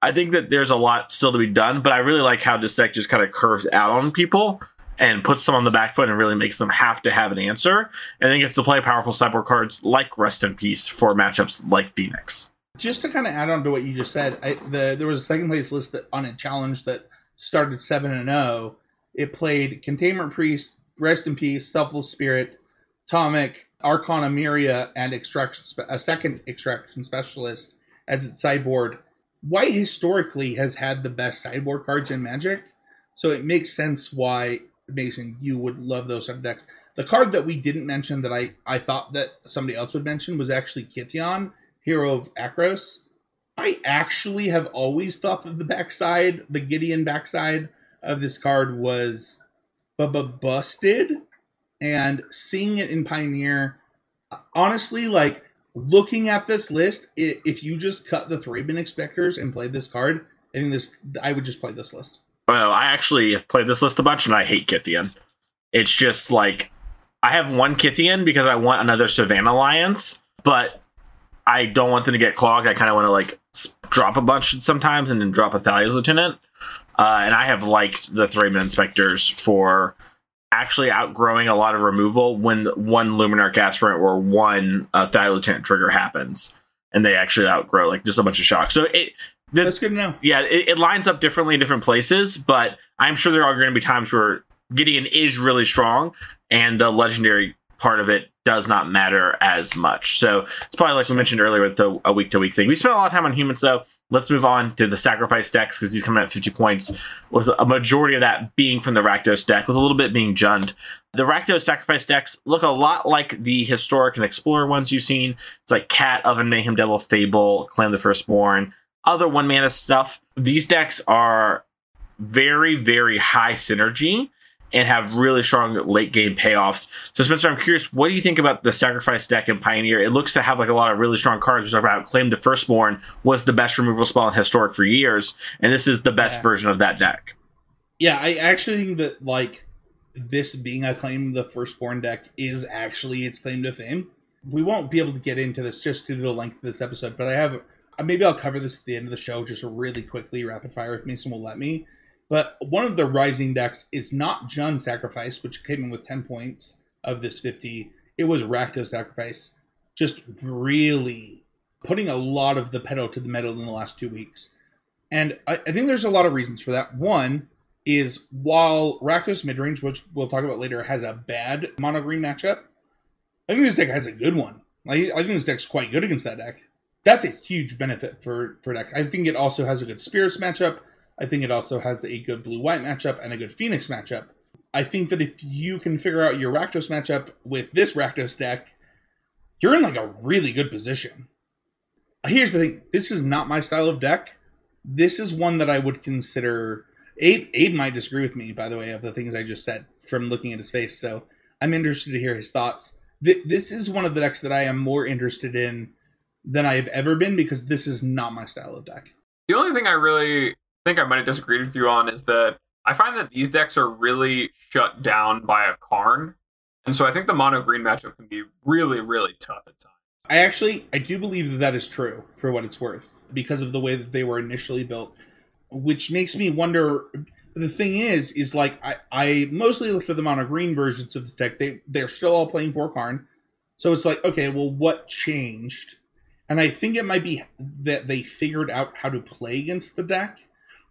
I think that there's a lot still to be done, but I really like how this deck just kind of curves out on people and puts them on the back foot and really makes them have to have an answer. And then gets to play powerful sideboard cards like Rest in Peace for matchups like Phoenix. Just to kind of add on to what you just said, I, the there was a second place list that on a challenge that started seven and zero. It played Containment Priest, Rest in Peace, Selfless Spirit, Tomik, Arcana Myria, and Extraction spe- a second Extraction Specialist as its sideboard. White historically has had the best sideboard cards in Magic, so it makes sense why Mason you would love those of decks. The card that we didn't mention that I I thought that somebody else would mention was actually Kytheon, Hero of Akros. I actually have always thought that the backside, the Gideon backside of this card was bu- busted, and seeing it in Pioneer, honestly, like looking at this list, if you just cut the Thraben Inspectors and played this card, I think this I would just play this list. Well, I actually have played this list a bunch and I hate Kytheon. It's just like I have one Kytheon because I want another Savannah Alliance, but I don't want them to get clogged. I kind of want to like drop a bunch sometimes and then drop a Thalia's Lieutenant. Uh, and I have liked the Thraben Inspectors for actually outgrowing a lot of removal when one Luminarch Aspirant or one uh, Thalia's Lieutenant trigger happens. And they actually outgrow like just a bunch of shocks. So it the, That's good to know. yeah, it, it lines up differently in different places, but I'm sure there are going to be times where Gideon is really strong and the legendary part of it does not matter as much. So it's probably like we mentioned earlier with the a week to week thing. We spent a lot of time on humans though. Let's move on to the sacrifice decks because he's coming at 50 points, with a majority of that being from the Rakdos deck, with a little bit being Jund. The Rakdos sacrifice decks look a lot like the historic and explorer ones you've seen. It's like Cat, Oven, Mayhem, Devil, Fable, Claim the Firstborn, other one mana stuff. These decks are very, very high synergy and have really strong late game payoffs. So, Spencer, I'm curious, what do you think about the sacrifice deck in Pioneer? It looks to have like a lot of really strong cards. We talked about Claim the Firstborn was the best removal spell in Historic for years, and this is the best Yeah. version of that deck. Yeah, I actually think that like this being a claim the firstborn deck is actually its claim to fame. We won't be able to get into this just due to the length of this episode, but I have uh, maybe I'll cover this at the end of the show just really quickly, rapid fire if Mason will let me. But one of the rising decks is not Jund Sacrifice, which came in with 10 points of this 50. It was Rakdos Sacrifice, just really putting a lot of the pedal to the metal in the last two weeks. And I, I think there's a lot of reasons for that. One is while Rakdos midrange, which we'll talk about later, has a bad mono green matchup, I think this deck has a good one. I, I think this deck's quite good against that deck. That's a huge benefit for for deck. I think it also has a good spirits matchup. I think it also has a good blue white matchup and a good phoenix matchup. I think that if you can figure out your Rakdos matchup with this Rakdos deck, you're in like a really good position. Here's the thing: this is not my style of deck. This is one that I would consider. Abe, Abe might disagree with me, by the way, of the things I just said from looking at his face. So I'm interested to hear his thoughts. Th- this is one of the decks that I am more interested in than I have ever been because this is not my style of deck. The only thing I really think I might have disagreed with you on is that I find that these decks are really shut down by a Karn. And so I think the mono green matchup can be really, really tough at times. I actually I do believe that that is true for what it's worth because of the way that they were initially built, which makes me wonder. The thing is, is like I, I mostly looked at the mono green versions of the deck. They they're still all playing for Karn, so it's like okay, well, what changed? And I think it might be that they figured out how to play against the deck,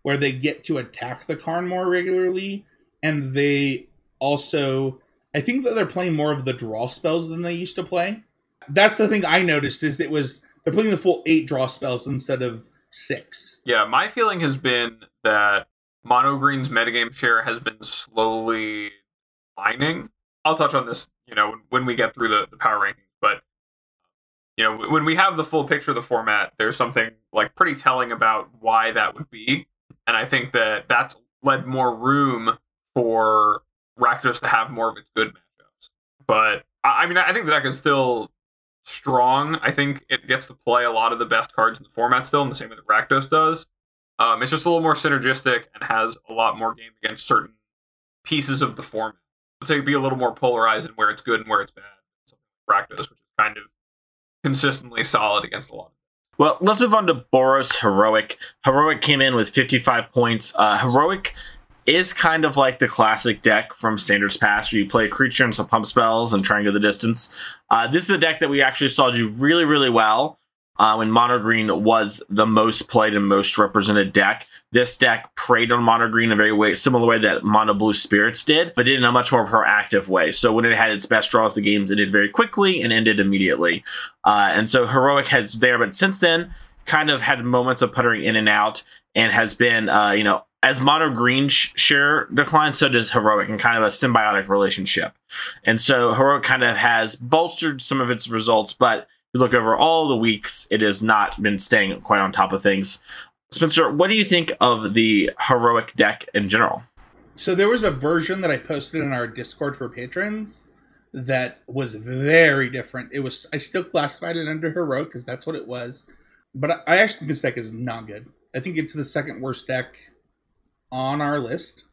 where they get to attack the Karn more regularly, and they also I think that they're playing more of the draw spells than they used to play that's the thing I noticed is it was they're playing the full eight draw spells instead of six. Yeah, my feeling has been that Mono Green's metagame share has been slowly declining. I'll touch on this, you know, when we get through the, the power rankings, but you know, when we have the full picture of the format, there's something like pretty telling about why that would be. And I think that that's led more room for Rakdos to have more of its good matchups. But I mean, I think the deck is still strong. I think it gets to play a lot of the best cards in the format still, in the same way that Rakdos does. Um, it's just a little more synergistic and has a lot more game against certain pieces of the format. So it be a little more polarized in where it's good and where it's bad. Rakdos, which is kind of consistently solid against a lot. Well, let's move on to Boros Heroic. Heroic came in with 55 points. Uh, Heroic is kind of like the classic deck from Standards Pass, where you play a creature and some pump spells and try and go the distance. Uh, this is a deck that we actually saw do really, really well uh, when Mono Green was the most played and most represented deck. This deck preyed on Mono Green in a very way, similar way that Mono Blue Spirits did, but did in a much more proactive way. So when it had its best draws, the games ended very quickly and ended immediately. Uh, and so Heroic has there, but since then, kind of had moments of puttering in and out and has been, uh, you know, as mono green sh- share declines, so does heroic, and kind of a symbiotic relationship. And so heroic kind of has bolstered some of its results, but you look over all the weeks, it has not been staying quite on top of things. Spencer, what do you think of the heroic deck in general? So there was a version that I posted in our Discord for patrons that was very different. It was I still classified it under heroic because that's what it was, but I actually think this deck is not good. I think it's the second worst deck on our list.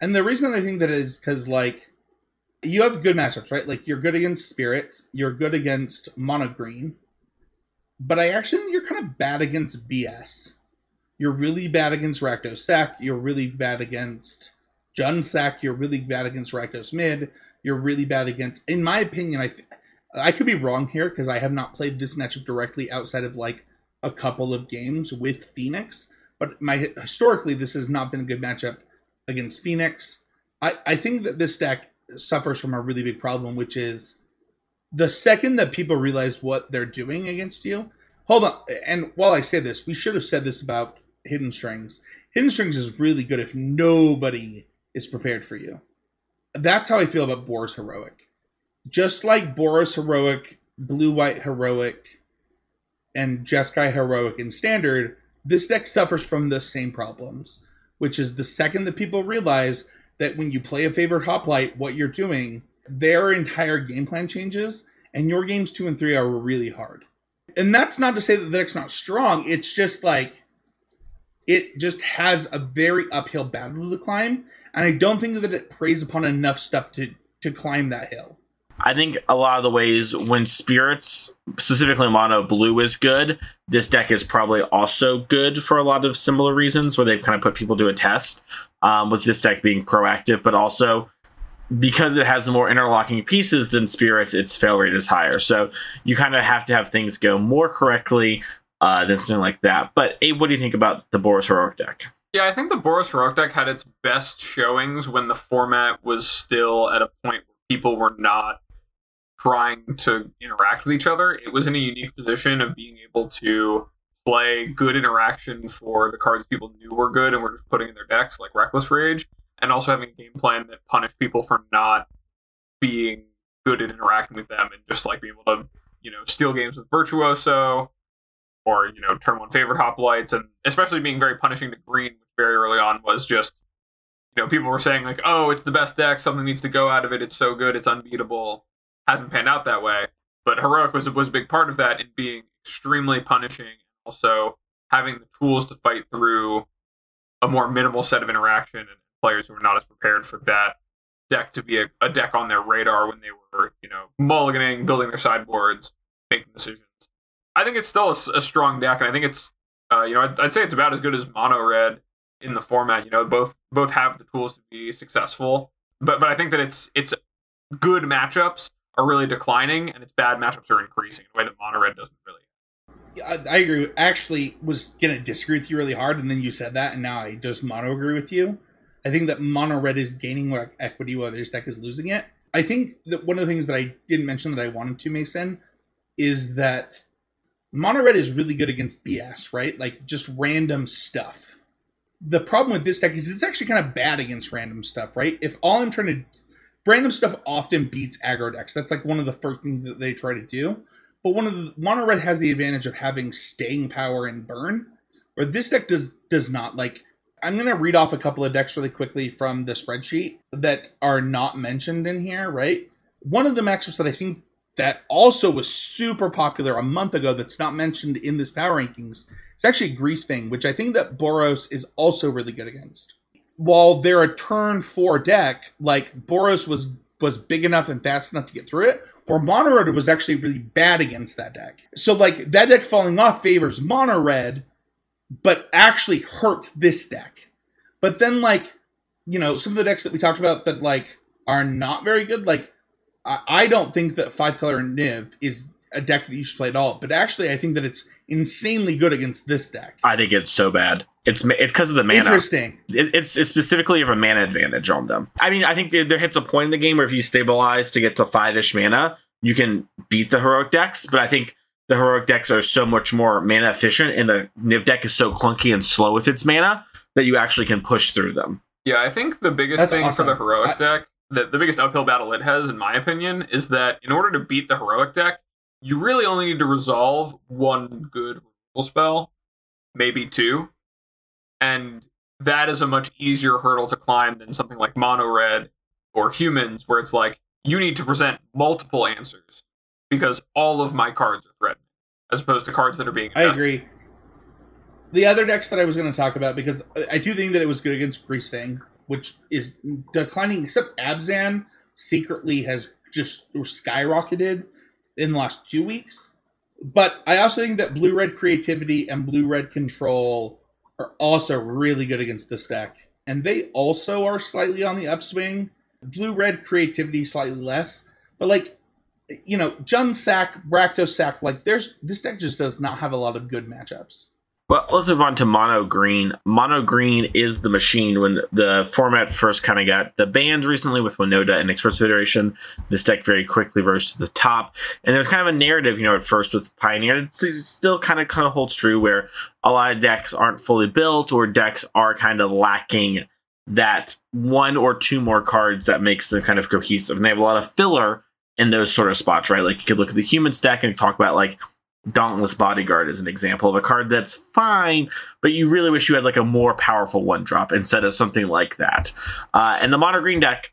And the reason I think that is because, like, you have good matchups, right? Like, you're good against Spirits, you're good against Mono Green, but I actually think you're kind of bad against BS. You're really bad against Rakdos Sack, you're really bad against Jund Sack, you're really bad against Rakdos Mid, you're really bad against, in my opinion, I th- I could be wrong here because I have not played this matchup directly outside of like a couple of games with Phoenix. But my historically, this has not been a good matchup against Phoenix. I, I think that this deck suffers from a really big problem, which is the second that people realize what they're doing against you. Hold on, and while I say this, we should have said this about Hidden Strings. Hidden Strings is really good if nobody is prepared for you. That's how I feel about Boros Heroic. Just like Boros Heroic, Blue White Heroic, and Jeskai Heroic in Standard, this deck suffers from the same problems, which is the second that people realize that when you play a Favored Hoplite, what you're doing, their entire game plan changes, and your games two and three are really hard. And that's not to say that the deck's not strong. It's just like it just has a very uphill battle to climb, and I don't think that it preys upon enough stuff to to climb that hill. I think a lot of the ways when spirits, specifically mono blue, is good, this deck is probably also good for a lot of similar reasons where they've kind of put people to a test. Um, with this deck being proactive, but also because it has more interlocking pieces than spirits, its fail rate is higher. So you kind of have to have things go more correctly uh, than something like that. But Abe, what do you think about the Boros Heroic deck? Yeah, I think the Boros Heroic deck had its best showings when the format was still at a point where people were not trying to interact with each other. It was in a unique position of being able to play good interaction for the cards people knew were good and were just putting in their decks, like Reckless Rage, and also having a game plan that punished people for not being good at interacting with them and just like being able to, you know, steal games with Virtuoso or, you know, turn one Favored Hoplites and especially being very punishing to green, which very early on was just you know, people were saying like, "Oh, it's the best deck. Something needs to go out of it. It's so good. It's unbeatable." Hasn't panned out that way, but heroic was was a big part of that in being extremely punishing, also having the tools to fight through a more minimal set of interaction and players who were not as prepared for that deck to be a, a deck on their radar when they were, you know, mulliganing, building their sideboards, making decisions. I think it's still a, a strong deck, and I think it's, uh, you know, I'd, I'd say it's about as good as mono red in the format. You know, both both have the tools to be successful, but but I think that it's it's good matchups are really declining, and its bad matchups are increasing in a way that mono red doesn't really. I, I agree. Actually was gonna disagree with you really hard, and then you said that, and now I just mono agree with you. I think that mono red is gaining equity while this deck is losing it. I think that one of the things that I didn't mention that I wanted to, Mason, is that mono red is really good against BS, right? Like just random stuff the problem with this deck is it's actually kind of bad against random stuff, right? If all I'm trying to random stuff often beats aggro decks. That's like one of the first things that they try to do. But one of the mono red has the advantage of having staying power and burn, where this deck does does not. Like I'm gonna read off a couple of decks really quickly from the spreadsheet that are not mentioned in here, right? One of the matchups that I think that also was super popular a month ago that's not mentioned in this power rankings it's actually Greasefang, which I think that Boros is also really good against. While they're a turn four deck, like Boros was was big enough and fast enough to get through it, or Mono Red was actually really bad against that deck. So like that deck falling off favors Mono Red, but actually hurts this deck. But then like, you know, some of the decks that we talked about that like are not very good, like I, I don't think that five color Niv is a deck that you should play at all. But actually, I think that it's insanely good against this deck. I think it's so bad. It's it's because of the mana. Interesting. It, it's it's specifically of a mana advantage on them. I mean, I think there, there hits a point in the game where if you stabilize to get to five ish mana, you can beat the heroic decks. But I think the heroic decks are so much more mana efficient, and the Niv deck is so clunky and slow with its mana that you actually can push through them. Yeah, I think the biggest That's thing awesome. for the heroic I, deck, the, the biggest uphill battle it has, in my opinion, is that in order to beat the heroic deck, you really only need to resolve one good removal spell, maybe two, and that is a much easier hurdle to climb than something like mono red or humans, where it's like you need to present multiple answers because all of my cards are threatened, as opposed to cards that are being. Invested. I agree. The other decks that I was going to talk about because I do think that it was good against Greasefang, which is declining. Except Abzan secretly has just skyrocketed in the last two weeks. But I also think that blue red creativity and blue red control are also really good against this deck. And they also are slightly on the upswing. Blue red creativity slightly less. But like you know, Jund Sack, Rakdos Sack, like there's this deck just does not have a lot of good matchups. Well, let's move on to mono green. Mono green is the machine. When the format first kind of got the bans recently with Winota and Expressive Iteration, this deck very quickly rose to the top. And there was kind of a narrative, you know, at first with Pioneer. It still kind of kind of holds true where a lot of decks aren't fully built or decks are kind of lacking that one or two more cards that makes them kind of cohesive. And they have a lot of filler in those sort of spots, right? Like you could look at the human stack and talk about like Dauntless Bodyguard is an example of a card that's fine, but you really wish you had like a more powerful one drop instead of something like that. Uh, and the mono green deck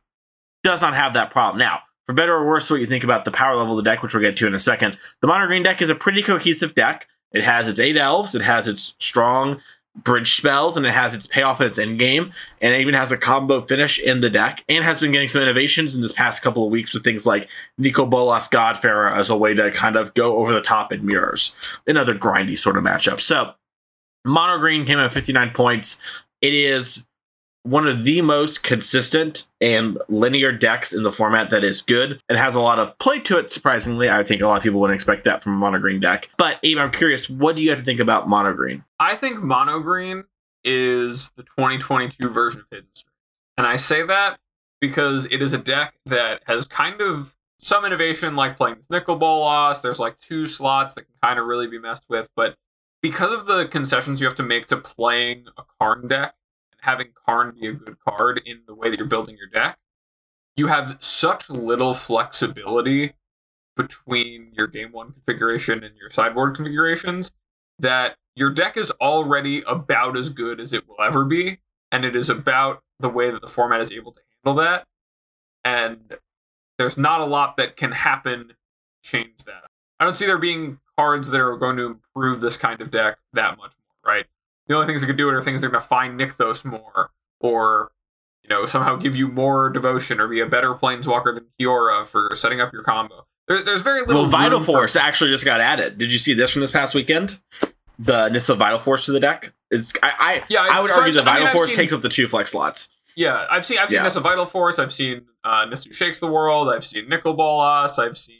does not have that problem. Now, for better or worse, what you think about the power level of the deck, which we'll get to in a second, the mono green deck is a pretty cohesive deck. It has its eight elves, it has its strong bridge spells and it has its payoff in its end game and it even has a combo finish in the deck and has been getting some innovations in this past couple of weeks with things like Nicol Bolas God-Pharaoh as a way to kind of go over the top in mirrors another grindy sort of matchup. So Mono Green came at 59 points. It is one of the most consistent and linear decks in the format that is good. It has a lot of play to it, surprisingly. I think a lot of people wouldn't expect that from a mono green deck. But Abe, I'm curious, what do you have to think about mono green? I think mono green is the 2022 version of Hidden Strings. And I say that because it is a deck that has kind of some innovation, like playing this Nicol Bolas. There's like two slots that can kind of really be messed with. But because of the concessions you have to make to playing a Karn deck, having Karn be a good card in the way that you're building your deck, you have such little flexibility between your game one configuration and your sideboard configurations that your deck is already about as good as it will ever be, and it is about the way that the format is able to handle that. And there's not a lot that can happen change that. I don't see there being cards that are going to improve this kind of deck that much more, right? The only things that could do it are things that are going to find Nykthos more, or you know somehow give you more devotion, or be a better planeswalker than Kiora for setting up your combo. There, there's very little. Well, Vital room for- Force actually just got added. Did you see this from this past weekend? The Nissa Vital Force to the deck. It's I I, Yeah, I would so argue I've- the I mean, Vital Force seen- takes up the two flex slots. Yeah, I've seen I've seen Yeah. Nissa Vital Force. I've seen uh, Nissa Shakes the World. I've seen Nicol Bolas. I've seen.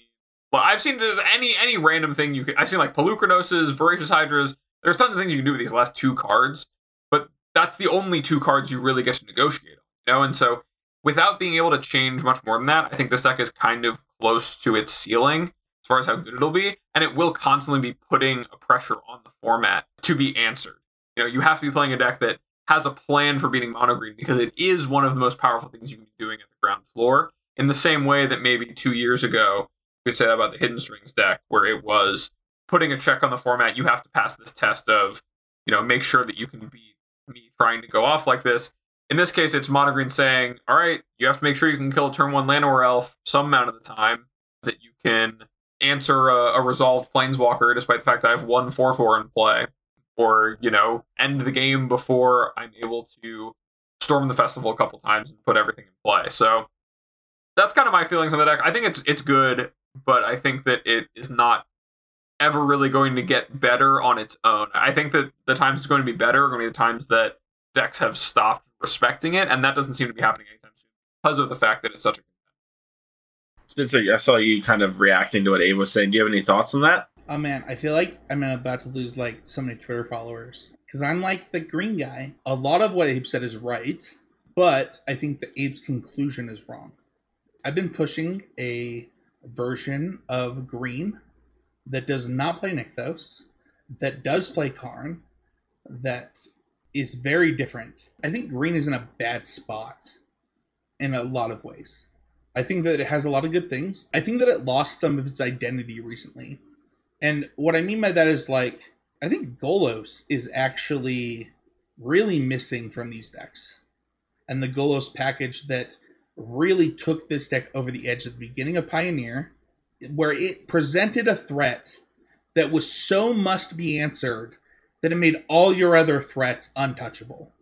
Well, I've seen any any random thing you can. I've seen like Polukranoses, Voracious Hydras. There's tons of things you can do with these last two cards, but that's the only two cards you really get to negotiate on. You know, and so without being able to change much more than that, I think this deck is kind of close to its ceiling as far as how good it'll be, and it will constantly be putting a pressure on the format to be answered. You know, you have to be playing a deck that has a plan for beating mono green because it is one of the most powerful things you can be doing at the ground floor. In the same way that maybe two years ago you could say that about the Hidden Strings deck, where it was putting a check on the format. You have to pass this test of, you know, make sure that you can be me trying to go off like this. In this case, it's mono green saying, all right, you have to make sure you can kill a turn one Llanowar elf some amount of the time, that you can answer a, a resolved planeswalker despite the fact I have one 4 4 in play or you know end the game before i'm able to storm the festival a couple times and put everything in play so that's kind of my feelings on the deck i think it's it's good but i think that it is not ever really going to get better on its own i think that the times it's going to be better are going to be the times that decks have stopped respecting it and that doesn't seem to be happening anytime soon because of the fact that it's such a Spencer, I saw you kind of reacting to what Abe was saying. Do you have any thoughts on that? Oh man, I feel like I'm about to lose like so many Twitter followers because I'm like the green guy. A lot of what Abe said is right, but I think the Abe's conclusion is wrong. I've been pushing a version of green that does not play Nykthos, that does play Karn, that is very different. I think green is in a bad spot in a lot of ways. I think that it has a lot of good things. I think that it lost some of its identity recently. And what I mean by that is like I think Golos is actually really missing from these decks. And the Golos package that really took this deck over the edge at the beginning of Pioneer, where it presented a threat that was so must be answered that it made all your other threats untouchable.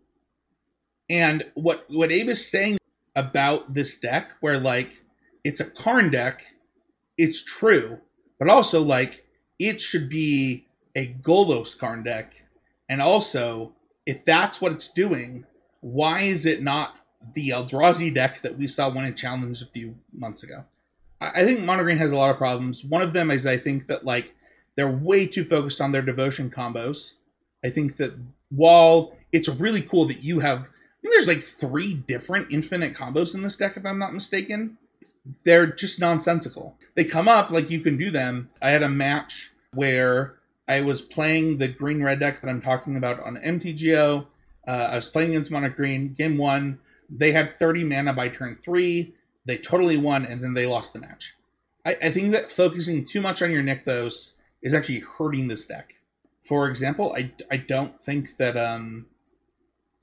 And what what Abe is saying about this deck, where like it's a Karn deck, it's true, but also like it should be a Golos Karn deck. And also, if that's what it's doing, why is it not the Eldrazi deck that we saw win a challenge a few months ago? I think Mono Green has a lot of problems. One of them is I think that like they're way too focused on their devotion combos. I think that while it's really cool that you have, there's like three different infinite combos in this deck, if I'm not mistaken. They're just nonsensical. They come up like you can do them. I had a match where I was playing the green red deck that I'm talking about on MTGO. Uh, I was playing against Mono Green. Game one, they had 30 mana by turn three. They totally won, and then they lost the match. I, I think that focusing too much on your Nykthos is actually hurting this deck. For example, I, I don't think that um,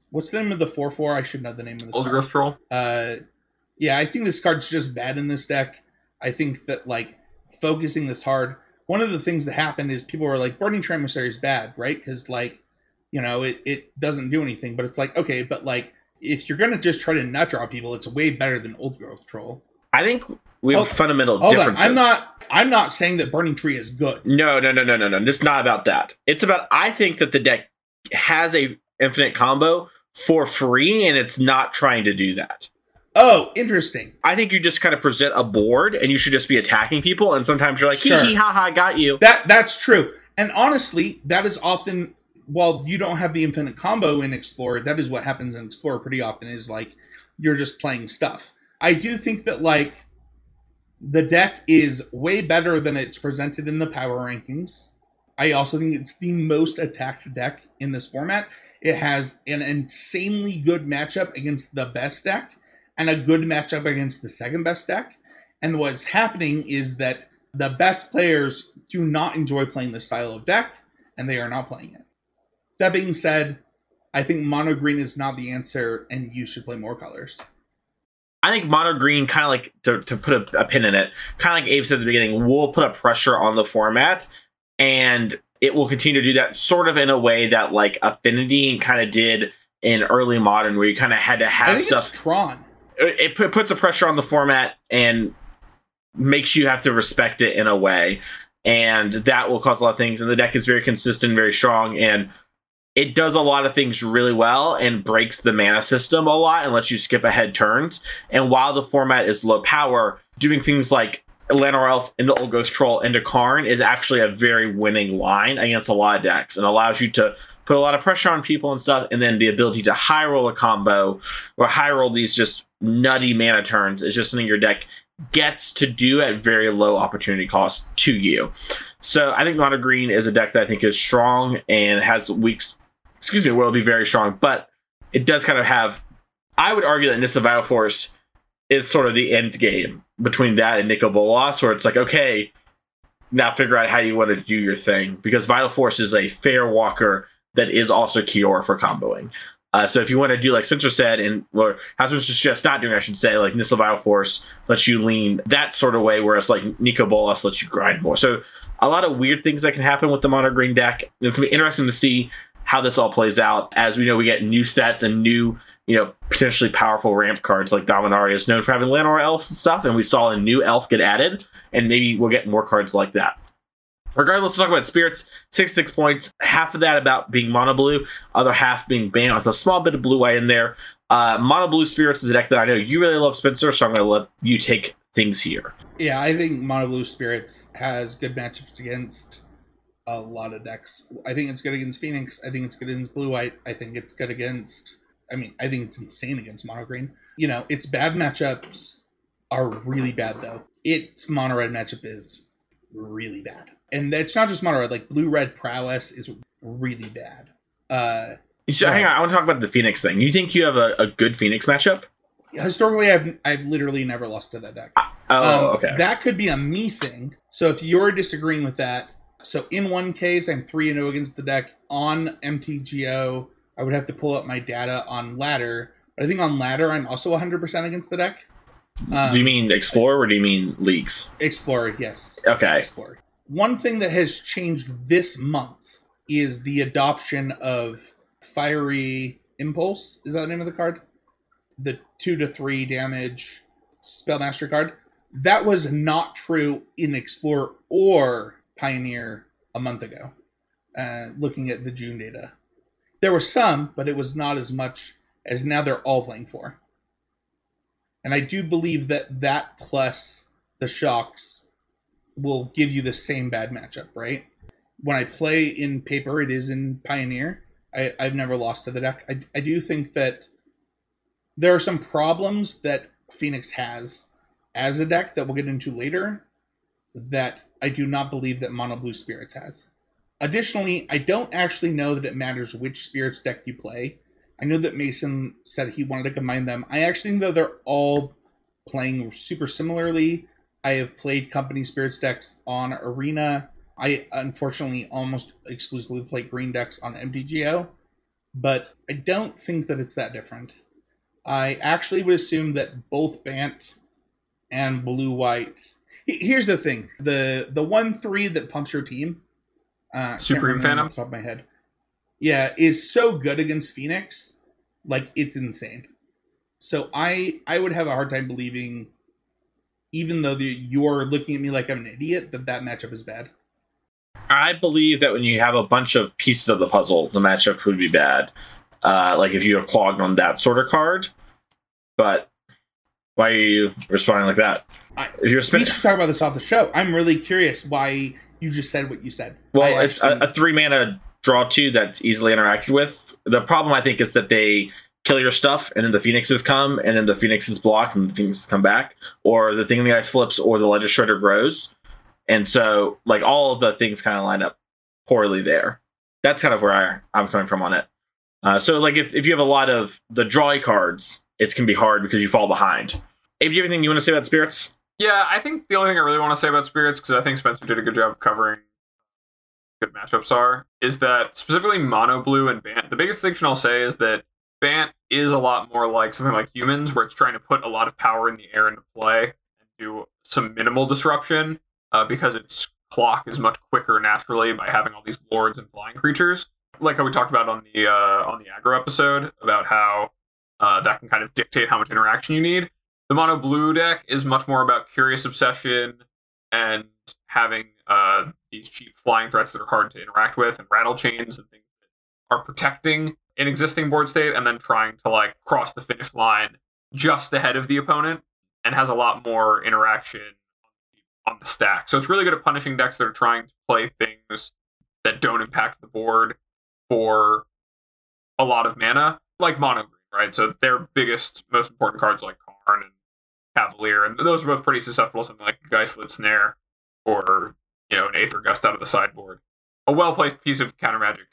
what's the name of the four four? I should know the name of the old growth troll Uh, yeah, I think this card's just bad in this deck. I think that like focusing this hard. One of the things that happened is people were like, "Burning Emissary is bad," right? Because like You know, it, it doesn't do anything, but it's like, okay, but like if you're gonna just try to nut draw people, it's way better than old growth troll. I think we have Hold- fundamental Hold on. I'm not I'm not saying that burning tree is good. No, no, no, no, no, no. It's not about that. It's about I think that the deck has a infinite combo for free, and it's not trying to do that. Oh, interesting. I think you just kind of present a board, and you should just be attacking people. And sometimes you're like, Sure. hee hee ha ha, got you. That that's true. And honestly, that is often while you don't have the infinite combo in Explorer, that is what happens in Explorer pretty often is like you're just playing stuff. I do think that like the deck is way better than it's presented in the power rankings. I also think it's the most attacked deck in this format. It has an insanely good matchup against the best deck and a good matchup against the second best deck. And what's happening is that the best players do not enjoy playing this style of deck, and they are not playing it. That being said, I think mono green is not the answer, and you should play more colors. I think mono green, kind of like to, to put a, a pin in it, kind of like Abe said at the beginning, will put a pressure on the format, and it will continue to do that sort of in a way that like Affinity kind of did in early modern, where you kind of had to have stuff. Tron. it it pu- puts a pressure on the format and makes you have to respect it in a way and that will cause a lot of things and the deck is very consistent very strong and it does a lot of things really well and breaks the mana system a lot and lets you skip ahead turns and while the format is low power doing things like Llanowar Elf into Old-Growth Troll into Karn is actually a very winning line against a lot of decks and allows you to put a lot of pressure on people and stuff and then the ability to high roll a combo or high roll these just nutty mana turns is just something your deck gets to do at very low opportunity cost to you. So I think Mono Green is a deck that I think is strong and has weeks, excuse me, will be very strong, but it does kind of have. I would argue that Nissa Vital Force is sort of the end game between that and Nicol Bolas, where it's like, okay, now figure out how you want to do your thing because Vital Force is a fair walker that is also Kiora for comboing. Uh, so if you want to do like Spencer said, and or how Spencer's just not doing, I should say, like Nissa Vital Force lets you lean that sort of way, whereas like Nicol Bolas lets you grind more. So a lot of weird things that can happen with the mono green deck. It's gonna be interesting to see how this all plays out. As we know, we get new sets and new, you know, potentially powerful ramp cards like Dominaria is known for having Llanowar Elf and stuff, and we saw a new elf get added, and maybe we'll get more cards like that. Regardless, let's talk about spirits. Six six points. Half of that about being mono blue, other half being Bant with a small bit of blue white in there. Uh, mono blue spirits is a deck that I know you really love, Spencer. So I'm going to let you take things here. Yeah, I think Mono Blue Spirits has good matchups against a lot of decks. I think it's good against Phoenix. I think it's good against Blue White. I think it's good against. I mean, I think it's insane against Mono Green. You know, its bad matchups are really bad though. Its Mono Red matchup is really bad, and it's not just Mono Red. Like Blue Red prowess is really bad. Uh, So, hang on, I want to talk about the Phoenix thing. You think you have a, a good Phoenix matchup? historically, I've I've literally never lost to that deck. Oh, Um, okay. That could be a me thing. So if you're disagreeing with that, so in one case I'm three and zero against the deck on MTGO. I would have to pull up my data on ladder, but I think on ladder I'm also 100 percent against the deck. Um, do you mean Explorer or do you mean Leagues? Explorer? Yes. Okay. Explorer. One thing that has changed this month is the adoption of Fiery Impulse. Is that the name of the card? The two to three damage Spellmaster card. That was not true in Explorer or Pioneer a month ago. Uh, looking at the June data, there was some, but it was not as much as now they're all playing four. And I do believe that that plus the shocks will give you the same bad matchup, right? When I play in paper, it is in Pioneer. I, I've never lost to the deck. I, I do think that there are some problems that Phoenix has as a deck that we'll get into later that I do not believe that Mono Blue Spirits has. Additionally, I don't actually know that it matters which Spirits deck you play. I know that Mason said he wanted to combine them. I actually think that they're all playing super similarly. I have played Company Spirits decks on Arena. I unfortunately almost exclusively play green decks on MTGO, but I don't think that it's that different. I actually would assume that both Bant and Blue White. He- Here's the thing: the the one three that pumps your team. Uh, can't Supreme Phantom? off the top of my head. yeah, is so good against Phoenix, like it's insane. So I I would have a hard time believing, even though the, you're looking at me like I'm an idiot, that that matchup is bad. I believe that when you have a bunch of pieces of the puzzle, the matchup would be bad. Uh, like if you are clogged on that sort of card. But why are you responding like that? I, If you're we spinning, should talk about this off the show. I'm really curious why you just said what you said. well, I it's a, a three mana draw two that's easily interacted with. The problem I think is that they kill your stuff and then the phoenixes come and then the phoenixes block and the phoenixes come back, or the thing in the ice flips or the Ledger Shredder grows. And so, like all of the things kind of line up poorly there. That's kind of where I, I'm coming from on it. Uh, so, like if, if you have a lot of the drawy cards, it's can be hard because you fall behind. Abe, do you have anything you want to say about spirits? Yeah, I think the only thing I really want to say about spirits, because I think Spencer did a good job of covering good matchups are, is that specifically mono blue and Bant. The biggest distinction I'll say is that Bant is a lot more like something like humans, where it's trying to put a lot of power in the air into play and do some minimal disruption, uh, because its clock is much quicker naturally by having all these lords and flying creatures. Like how we talked about on the uh, on the aggro episode about how uh, that can kind of dictate how much interaction you need. The mono blue deck is much more about curious obsession and having uh, these cheap flying threats that are hard to interact with and rattle chains and things that are protecting an existing board state and then trying to like cross the finish line just ahead of the opponent and has a lot more interaction on the stack. So it's really good at punishing decks that are trying to play things that don't impact the board for a lot of mana, like mono green, right? So their biggest, most important cards like Karn and Cavalier, and those are both pretty susceptible to something like Geistlight Snare or you know an Aether Gust out of the sideboard. A well placed piece of counter magic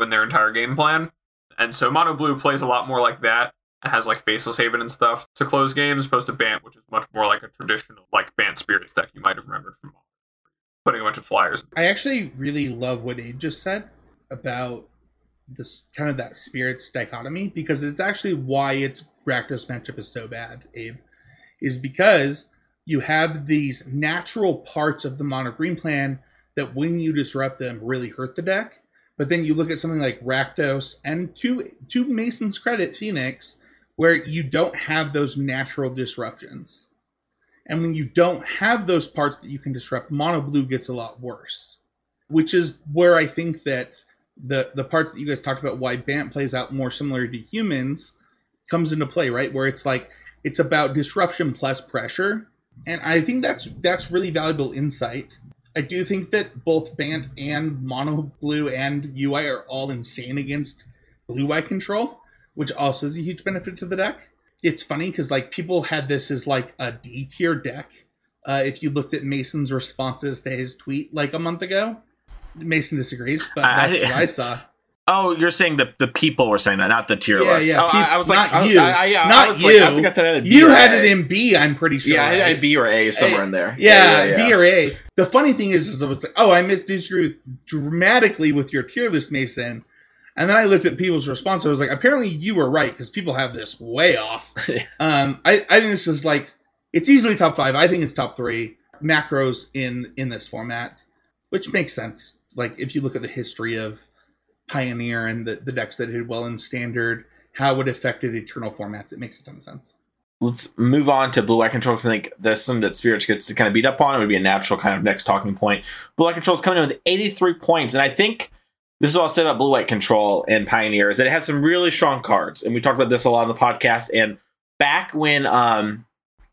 in their entire game plan. And so mono blue plays a lot more like that and has like Faceless Haven and stuff to close games, opposed to Bant, which is much more like a traditional like Bant Spirits deck you might have remembered from putting a bunch of flyers. I actually really love what Abe just said about this kind of that spirits dichotomy because it's actually why its Rakdos matchup is so bad, Abe, is because you have these natural parts of the mono green plan that when you disrupt them really hurt the deck. But then you look at something like Rakdos and to to Mason's credit, Phoenix, where you don't have those natural disruptions. And when you don't have those parts that you can disrupt, mono blue gets a lot worse. Which is where I think that the the part that you guys talked about why Bant plays out more similar to humans comes into play, right? Where it's like it's about disruption plus pressure. And I think that's that's really valuable insight. I do think that both Bant and Mono Blue and UI are all insane against blue white control, which also is a huge benefit to the deck. It's funny because like people had this as like a D tier deck. Uh, if you looked at Mason's responses to his tweet like a month ago, Mason disagrees, but I- that's what I saw. Oh, you're saying the the people were saying that, not the tier Yeah, list. yeah, Oh, I, I was like, not I, you. I, I, yeah, Not was you. had You had A. it in B, I'm pretty sure. Yeah, I had B or A somewhere A- in there. Yeah, B or A. The funny thing is, is it's like, oh, I missed disagree with dramatically with your tier list, Mason. And then I looked at people's response. I was like, apparently you were right because people have this way off. um, I, I think this is like it's easily top five. I think it's top three macros in in this format, which makes sense. Like if you look at the history of Pioneer and the, the decks that did well in standard, how it affected eternal formats, it makes a ton of sense. Let's move on to blue white control because I think that's something that Spirits gets to kind of beat up on. It would be a natural kind of next talking point. Blue white control is coming in with 83 points, and I think this is what I'll say about blue white control and Pioneer is that it has some really strong cards, and we talked about this a lot on the podcast. And back when um,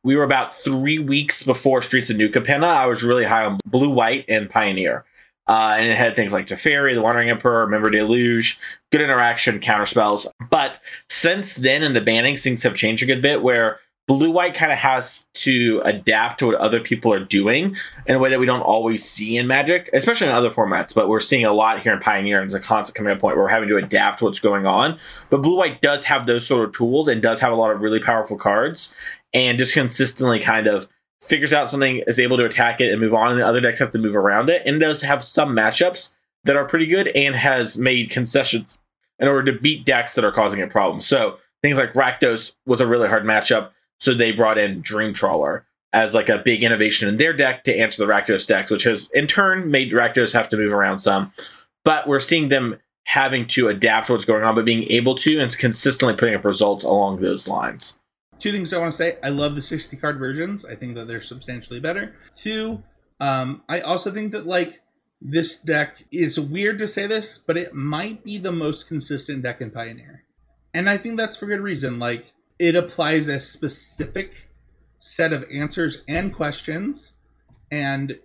we were about three weeks before Streets of New Capenna, I was really high on blue white and Pioneer. Uh, and it had things like Teferi, the Wandering Emperor, Memory Deluge, good interaction, counter spells. But since then, in the bannings, things have changed a good bit where blue white kind of has to adapt to what other people are doing in a way that we don't always see in Magic, especially in other formats. But we're seeing a lot here in Pioneer, and it's a constant coming to point where we're having to adapt to what's going on. But blue white does have those sort of tools and does have a lot of really powerful cards, and just consistently kind of figures out something, is able to attack it and move on, and the other decks have to move around it, and does have some matchups that are pretty good, and has made concessions in order to beat decks that are causing it problems. So things like Rakdos was a really hard matchup, so they brought in Dream Trawler as like a big innovation in their deck to answer the Rakdos decks, which has in turn made Rakdos have to move around some. But we're seeing them having to adapt to what's going on, but being able to and consistently putting up results along those lines. Two things I want to say. I love the 60 card versions. I think that they're substantially better. Two, um, I also think that like this deck is weird to say this, but it might be the most consistent deck in Pioneer. And I think that's for good reason. Like it applies a specific set of answers and questions and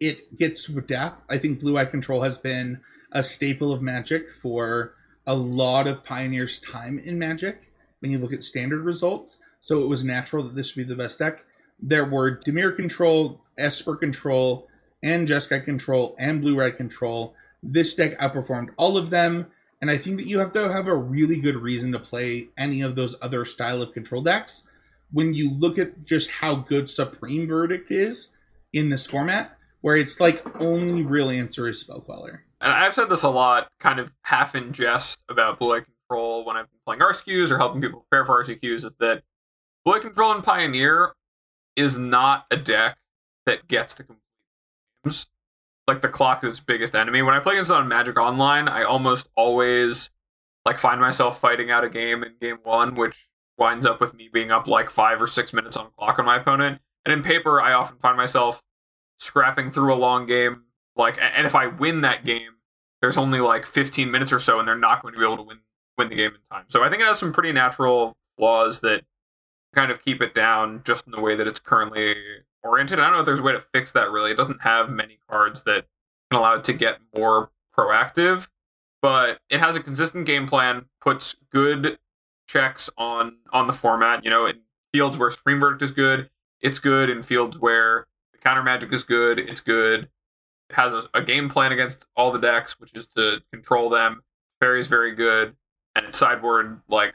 it gets adapt. I think Blue White Control has been a staple of Magic for a lot of Pioneers' time in Magic when you look at standard results. So it was natural that this would be the best deck. There were Dimir Control, Esper Control, and Jeskai Control, and Blue Red Control. This deck outperformed all of them, and I think that you have to have a really good reason to play any of those other style of control decks. When you look at just how good Supreme Verdict is in this format, where it's like only real answer is Spell Queller. And I've said this a lot, kind of half in jest about Blue Eye Control when I've been playing RCQs or helping people prepare for RCQs, is that Eye Control and Pioneer is not a deck that gets to complete games. Like the clock is its biggest enemy. When I play against it on Magic Online, I almost always like find myself fighting out a game in game one, which winds up with me being up like five or six minutes on clock on my opponent. And in paper, I often find myself scrapping through a long game. Like, and if I win that game, there's only like 15 minutes or so, and they're not going to be able to win win the game in time. So I think it has some pretty natural flaws that kind of keep it down just in the way that it's currently oriented. I don't know if there's a way to fix that really. It doesn't have many cards that can allow it to get more proactive, but it has a consistent game plan, puts good checks on on the format. You know, in fields where Supreme Verdict is good, it's good. In fields where the counter magic is good, it's good. It has a, a game plan against all the decks, which is to control them. Fairy is very good, and sideboard like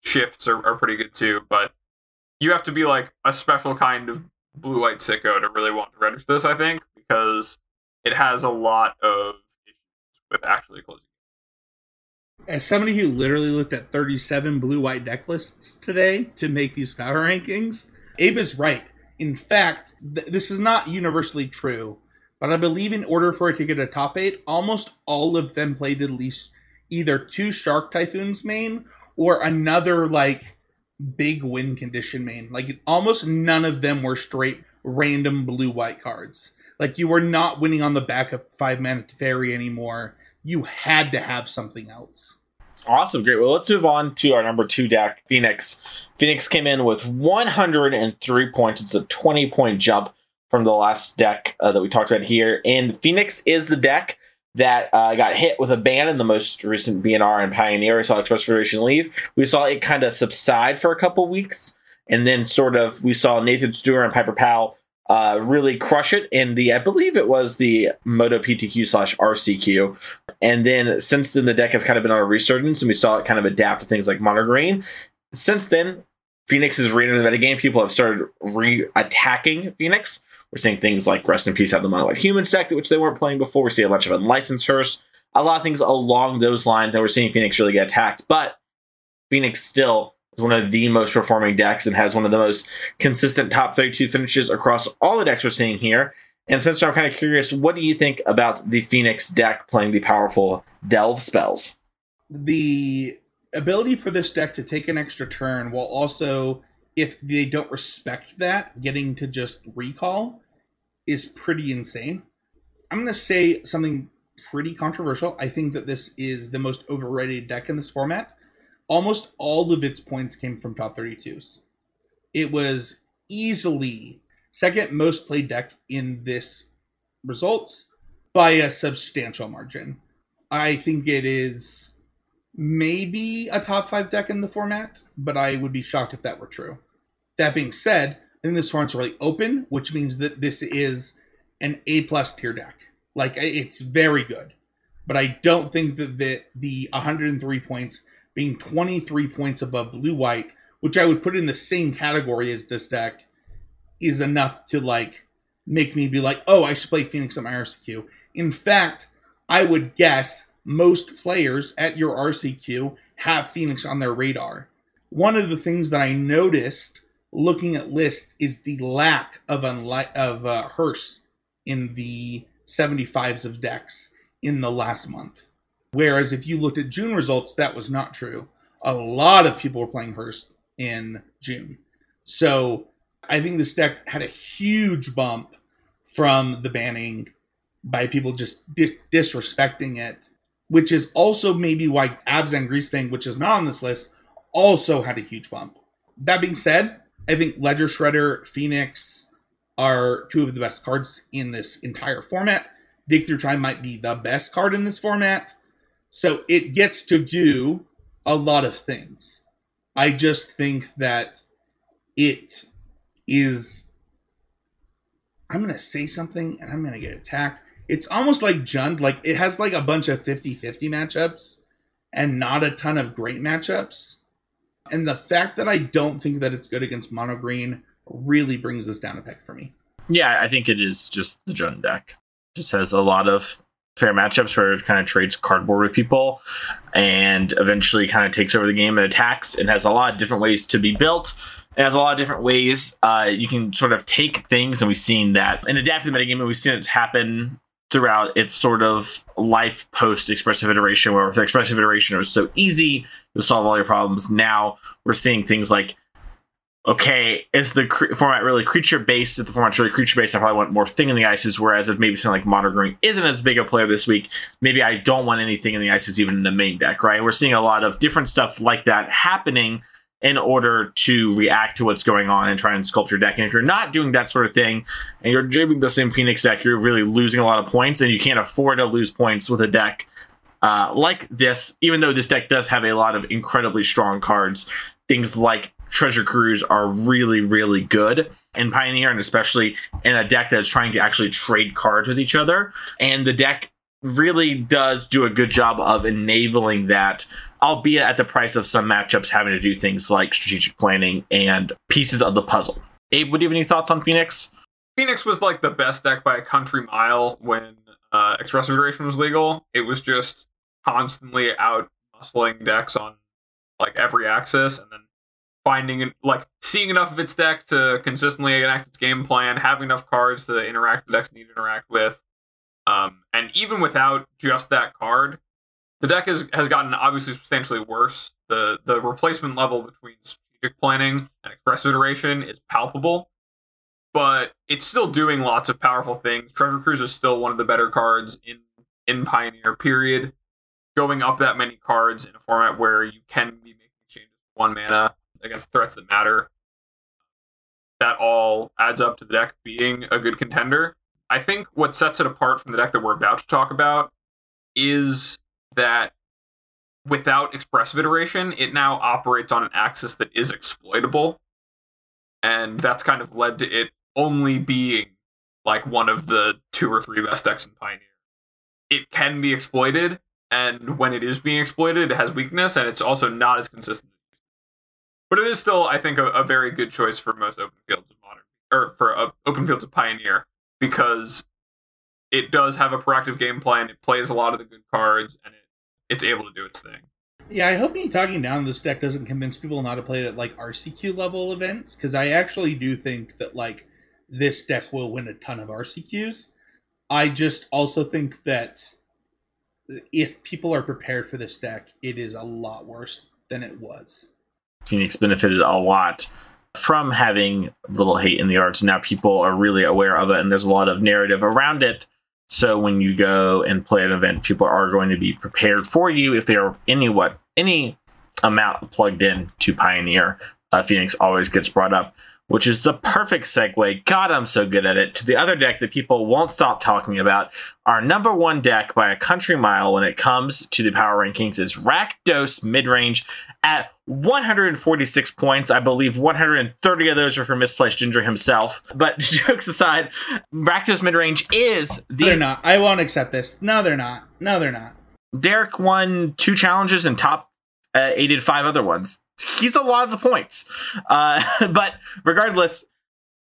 shifts are, are pretty good too. But you have to be like a special kind of blue white sicko to really want to register this, I think, because it has a lot of issues with actually closing. As somebody who literally looked at 37 blue white deck lists today to make these power rankings, Abe is right. In fact, th- this is not universally true, but I believe in order for it to get a top eight, almost all of them played at least either two Shark Typhoons main or another like big win condition main. Like almost none of them were straight random blue white cards. Like you were not winning on the back of five mana fairy anymore. You had to have something else. Awesome, great. Well, let's move on to our number two deck, Phoenix. Phoenix came in with 103 points. It's a 20 point jump from the last deck uh, that we talked about here. And Phoenix is the deck that uh, got hit with a ban in the most recent BNR and Pioneer. We saw Expressive Iteration leave. We saw it kind of subside for a couple weeks, and then sort of we saw Nathan Stewart and Piper Powell uh, really crush it in the, I believe it was the Moto PTQ slash RCQ. And then since then, the deck has kind of been on a resurgence, and we saw it kind of adapt to things like Mono Green. Since then, Phoenix is re the metagame. People have started re attacking Phoenix. We're seeing things like Rest in Peace have the Mono White Human deck, which they weren't playing before. We see a bunch of unlicensed Hearse, a lot of things along those lines, and we're seeing Phoenix really get attacked. But Phoenix still is one of the most performing decks and has one of the most consistent top 32 finishes across all the decks we're seeing here. And Spencer, I'm kind of curious, what do you think about the Phoenix deck playing the powerful Delve spells? The ability for this deck to take an extra turn while also if they don't respect that, getting to just recall is pretty insane. I'm going to say something pretty controversial. I think that this is the most overrated deck in this format. Almost all of its points came from top 32s. It was easily second most played deck in this results by a substantial margin. I think it is maybe a top five deck in the format, but I would be shocked if that were true. That being said, I think this format's really open, which means that this is an A plus tier deck. Like it's very good, but I don't think that the the 103 points being 23 points above blue white, which I would put in the same category as this deck, is enough to like make me be like, oh, I should play Phoenix on my RCQ. In fact, I would guess most players at your RCQ have Phoenix on their radar. One of the things that I noticed looking at lists is the lack of unli- of uh, Hearse in the 75s of decks in the last month. Whereas if you looked at June results, that was not true. A lot of people were playing Hearse in June. So I think this deck had a huge bump from the banning by people just di- disrespecting it, which is also maybe why Abzan Greasefang, which is not on this list, also had a huge bump. That being said, I think Ledger Shredder, Phoenix are two of the best cards in this entire format. Dig Through Time might be the best card in this format. So it gets to do a lot of things. I just think that it is. I'm going to say something and I'm going to get attacked. It's almost like Jund. Like it has like a bunch of 50 50 matchups and not a ton of great matchups. And the fact that I don't think that it's good against mono green really brings this down a peg for me. Yeah, I think it is just the Jund deck. Just has a lot of fair matchups where it kind of trades cardboard with people and eventually kind of takes over the game and attacks and has a lot of different ways to be built. It has a lot of different ways uh, you can sort of take things, and we've seen that in adaptive metagame, and we've seen it happen throughout its sort of life post expressive iteration, where with expressive iteration it was so easy to solve all your problems. Now we're seeing things like okay, is the cre- format really creature based? If the format's really creature based, I probably want more thing in the ices. Whereas if maybe something like Mono Green isn't as big a player this week, maybe I don't want anything in the ices even in the main deck, right? We're seeing a lot of different stuff like that happening in order to react to what's going on and try and sculpt your deck. And if you're not doing that sort of thing and you're jamming the same Phoenix deck, you're really losing a lot of points and you can't afford to lose points with a deck uh, like this, even though this deck does have a lot of incredibly strong cards. Things like treasure cruise are really, really good in Pioneer, and especially in a deck that's trying to actually trade cards with each other. And the deck really does do a good job of enabling that, albeit at the price of some matchups having to do things like strategic planning and pieces of the puzzle. Abe, would you have any thoughts on Phoenix? Phoenix was like the best deck by a country mile when uh, Expressive Iteration was legal. It was just constantly out muscling decks on like every axis, and then finding like seeing enough of its deck to consistently enact its game plan, having enough cards to interact with decks need to interact with. Um, and even without just that card, the deck has, has gotten obviously substantially worse. The the replacement level between strategic planning and express iteration is palpable, but it's still doing lots of powerful things. Treasure Cruise is still one of the better cards in in Pioneer. Period. Going up that many cards in a format where you can be making changes one mana against threats that matter. That all adds up to the deck being a good contender. I think what sets it apart from the deck that we're about to talk about is that without expressive iteration, it now operates on an axis that is exploitable. And that's kind of led to it only being like one of the two or three best decks in Pioneer. It can be exploited, and when it is being exploited, it has weakness, and it's also not as consistent but it is still, I think, a, a very good choice for most open fields of modern, or for uh, open fields of Pioneer, because it does have a proactive game plan. It plays a lot of the good cards, and it, it's able to do its thing. Yeah, I hope me talking down this deck doesn't convince people not to play it at like RCQ level events, because I actually do think that like this deck will win a ton of RCQs. I just also think that if people are prepared for this deck, it is a lot worse than it was. Phoenix benefited a lot from having little hate in the arts. Now people are really aware of it, and there's a lot of narrative around it. So when you go and play an event, people are going to be prepared for you if they are any what any amount plugged in to Pioneer. Uh, Phoenix always gets brought up which is the perfect segue. God, I'm so good at it. To the other deck that people won't stop talking about. Our number one deck by a country mile when it comes to the power rankings is Rakdos Midrange at 146 points. I believe 130 of those are for misplaced Ginger himself. But jokes aside, Rakdos Midrange is the. They're not. I won't accept this. No, they're not. No, they're not. Derek won two challenges and top uh, aided five other ones he's a lot of the points. Uh, but regardless,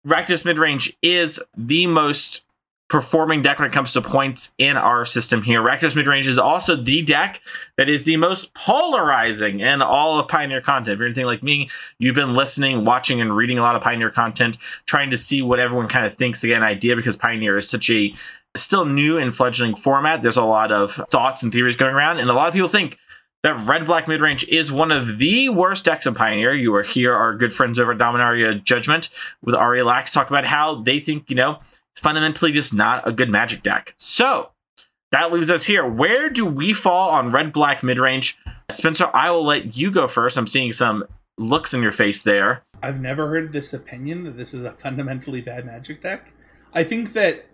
Rakdos Midrange is the most performing deck when it comes to points in our system here. Rakdos Midrange is also the deck that is the most polarizing in all of Pioneer content. If you're anything like me, you've been listening, watching, and reading a lot of Pioneer content, trying to see what everyone kind of thinks an idea because Pioneer is such a still new and fledgling format. There's a lot of thoughts and theories going around, and a lot of people think that red black midrange is one of the worst decks in Pioneer. You are here, our good friends over at Dominaria Judgment with Ari Lax talk about how they think, you know, fundamentally just not a good magic deck. So that leaves us here. Where do we fall on red black mid range? Spencer, I will let you go first. I'm seeing some looks in your face there. I've never heard this opinion that this is a fundamentally bad magic deck. I think that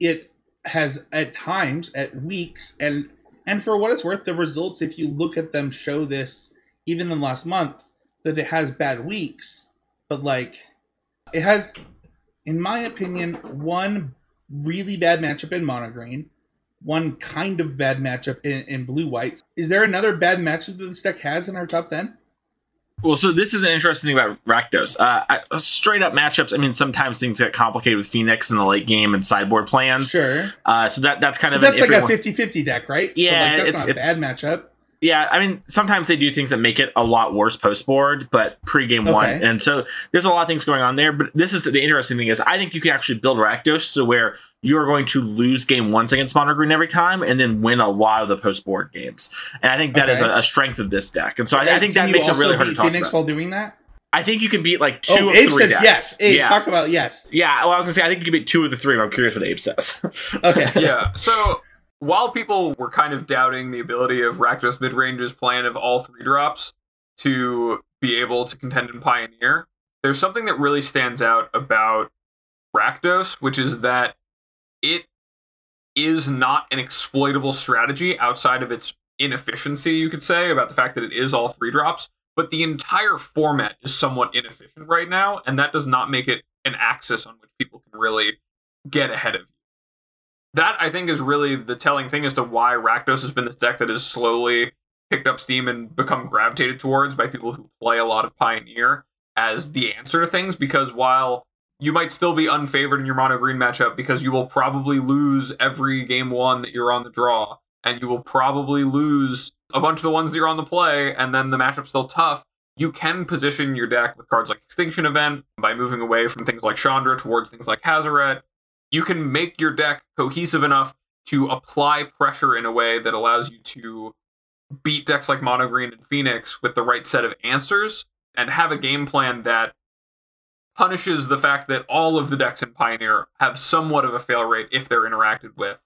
it has at times, at weeks, and and for what it's worth, the results, if you look at them, show this even in the last month that it has bad weeks. But like, it has, in my opinion, one really bad matchup in mono green, one kind of bad matchup in, in blue whites. Is there another bad matchup that this deck has in our top ten? Well, so this is an interesting thing about Rakdos. Uh, straight up matchups. I mean, sometimes things get complicated with Phoenix in the late game and sideboard plans. Sure. Uh, so that that's kind of that's like a 50-50 deck, right? Yeah, so like, that's it's, not a bad matchup. Yeah, I mean, sometimes they do things that make it a lot worse post board, but pre game one, and so there's a lot of things going on there. But this is the interesting thing is I think you can actually build Rakdos to where you are going to lose game once against Mono Green every time, and then win a lot of the post board games. And I think that is Okay. a, a strength of this deck. And so I, I think can that makes it really hard to beat talk Phoenix about. while doing that. I think you can beat like oh, two oh, of Abe three says decks. yes. Abe, yeah. talk about yes. yeah, well, I was gonna say I think you can beat two of the three. But I'm curious what Abe says. Okay. yeah. So while people were kind of doubting the ability of Rakdos Midrange's plan of all three drops to be able to contend in Pioneer, there's something that really stands out about Rakdos, which is that it is not an exploitable strategy outside of its inefficiency, you could say, about the fact that it is all three drops. But the entire format is somewhat inefficient right now, and that does not make it an axis on which people can really get ahead of you that I think is really the telling thing as to why Rakdos has been this deck that has slowly picked up steam and become gravitated towards by people who play a lot of Pioneer as the answer to things. Because while you might still be unfavored in your mono green matchup because you will probably lose every game one that you're on the draw, and you will probably lose a bunch of the ones that you're on the play, and then the matchup's still tough. You can position your deck with cards like Extinction Event by moving away from things like Chandra towards things like Hazoret you can make your deck cohesive enough to apply pressure in a way that allows you to beat decks like Mono Green and Phoenix with the right set of answers and have a game plan that punishes the fact that all of the decks in Pioneer have somewhat of a fail rate if they're interacted with.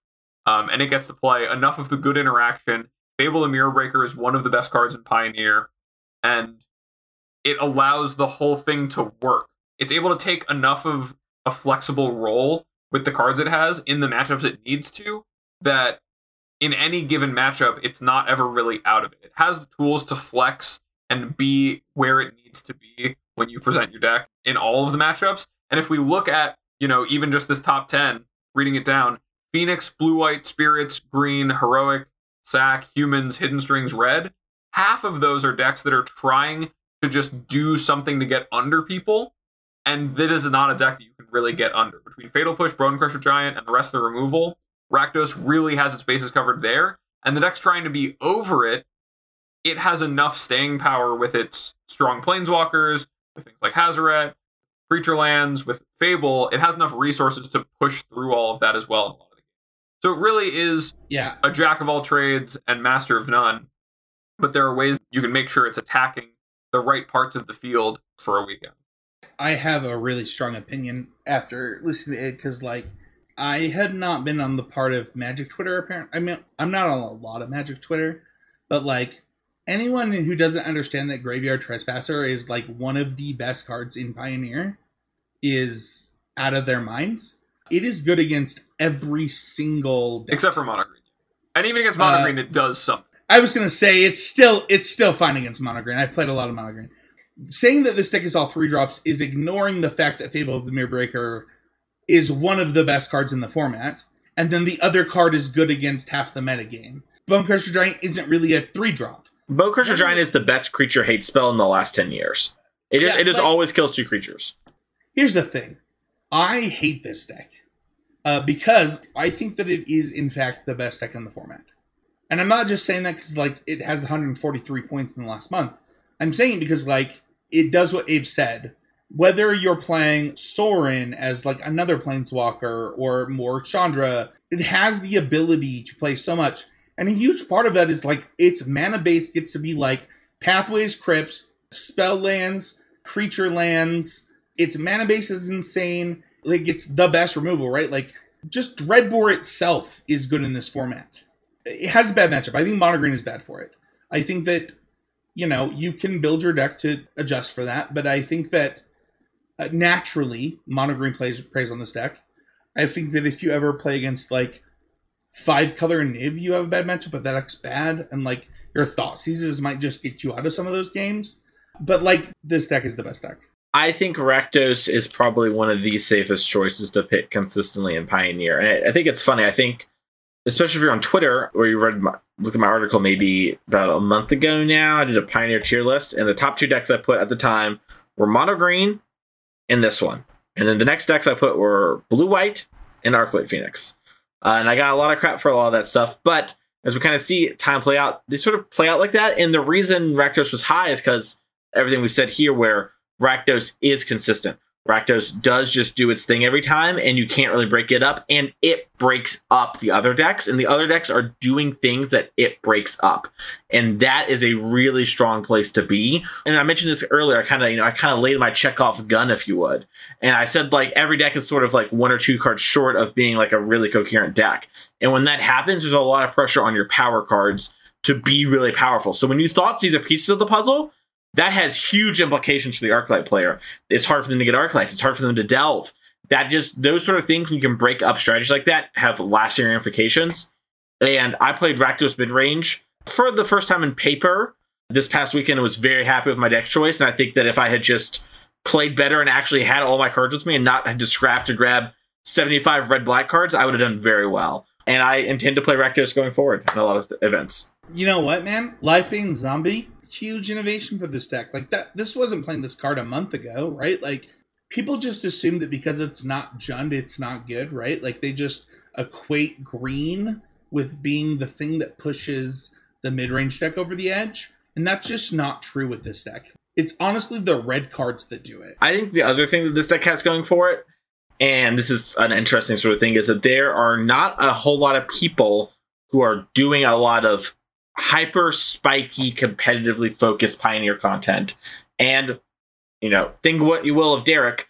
Um, and it gets to play enough of the good interaction. Fable the Mirror Breaker is one of the best cards in Pioneer, and it allows the whole thing to work. It's able to take enough of a flexible role with the cards it has in the matchups it needs to that in any given matchup it's not ever really out of it. It has the tools to flex and be where it needs to be when you present your deck in all of the matchups. And if we look at, you know, even just this top 10, reading it down, Phoenix, Blue White, Spirits, Green, Heroic, Sack, Humans, Hidden Strings, Red, half of those are decks that are trying to just do something to get under people and that is not a deck that you really get under. Between Fatal Push, Bone Crusher Giant, and the rest of the removal, Rakdos really has its bases covered there, and the deck's trying to be over it. It has enough staying power with its strong planeswalkers, with things like Hazoret, Creature Lands, with Fable. It has enough resources to push through all of that as well in a lot of the games. So it really is Yeah. a jack of all trades and master of none, but there are ways you can make sure it's attacking the right parts of the field for a weekend. I have a really strong opinion after listening to it because, like, I had not been on the part of Magic Twitter. Apparently, I mean, I'm not on a lot of Magic Twitter, but like anyone who doesn't understand that Graveyard Trespasser is like one of the best cards in Pioneer is out of their minds. It is good against every single. deck. except for mono green. And even against mono Uh, green, it does something. I was gonna say it's still it's still fine against mono green. I've played a lot of mono green. Saying that this deck is all three drops is ignoring the fact that Fable of the Mirror Breaker is one of the best cards in the format, and then the other card is good against half the metagame. Bone Crusher Giant isn't really a three drop. Bow Crusher What is Giant is the best creature hate spell in the last ten years. It is. Yeah, it just always kills two creatures. Here's the thing. I hate this deck. Uh, because I think that it is in fact the best deck in the format. And I'm not just saying that because like it has 143 points in the last month. I'm saying it because like it does what Abe said, whether you're playing Sorin as like another planeswalker or more Chandra, it has the ability to play so much. And a huge part of that is like its mana base gets to be like pathways, crypts, spell lands, creature lands. Its mana base is insane. Like it's the best removal, right? Like just Dreadbore itself is good in this format. It has a bad matchup. I think Mono Green is bad for it. I think that you know you can build your deck to adjust for that, but I think that uh, naturally Mono Green plays plays on this deck. I think that if you ever play against like five color Niv, you have a bad matchup, but that deck's bad, and like your thought seizes might just get you out of some of those games. But like this deck is the best deck. I think Rakdos is probably one of the safest choices to pick consistently in Pioneer. And I think it's funny. I think, especially if you're on Twitter, or you read my, look at my article maybe about a month ago now, I did a Pioneer tier list, and the top two decks I put at the time were Mono Green and this one. And then the next decks I put were Blue White and Arclight Phoenix. Uh, and I got a lot of crap for a lot of that stuff. But as we kind of see time play out, they sort of play out like that. And the reason Rakdos was high is because everything we said here, where Rakdos is consistent. Rakdos does just do its thing every time, and you can't really break it up, and it breaks up the other decks, and the other decks are doing things that it breaks up. And that is a really strong place to be. And I mentioned this earlier, I kind of, you know, I kind of laid my Chekhov's gun, if you would. And I said, like, every deck is sort of like one or two cards short of being like a really coherent deck. And when that happens, there's a lot of pressure on your power cards to be really powerful. So when you thought these are pieces of the puzzle, that has huge implications for the Arclight player. It's hard for them to get Arclights. It's hard for them to delve. That just those sort of things when you can break up strategies like that have lasting ramifications. And I played Rakdos mid range for the first time in paper this past weekend. I was very happy with my deck choice, and I think that if I had just played better and actually had all my cards with me and not had to scrap to grab 75 red black cards, I would have done very well. And I intend to play Rakdos going forward in a lot of events. You know what, man? Life being Zombie huge innovation for this deck. Like that, this wasn't playing this card a month ago, right? Like people just assume that because it's not Jund, it's not good, right? Like they just equate green with being the thing that pushes the mid-range deck over the edge, and that's just not true with this deck. It's honestly the red cards that do it. I think the other thing that this deck has going for it, and this is an interesting sort of thing, is that there are not a whole lot of people who are doing a lot of hyper spiky, competitively focused Pioneer content. And, you know, think what you will of Derek.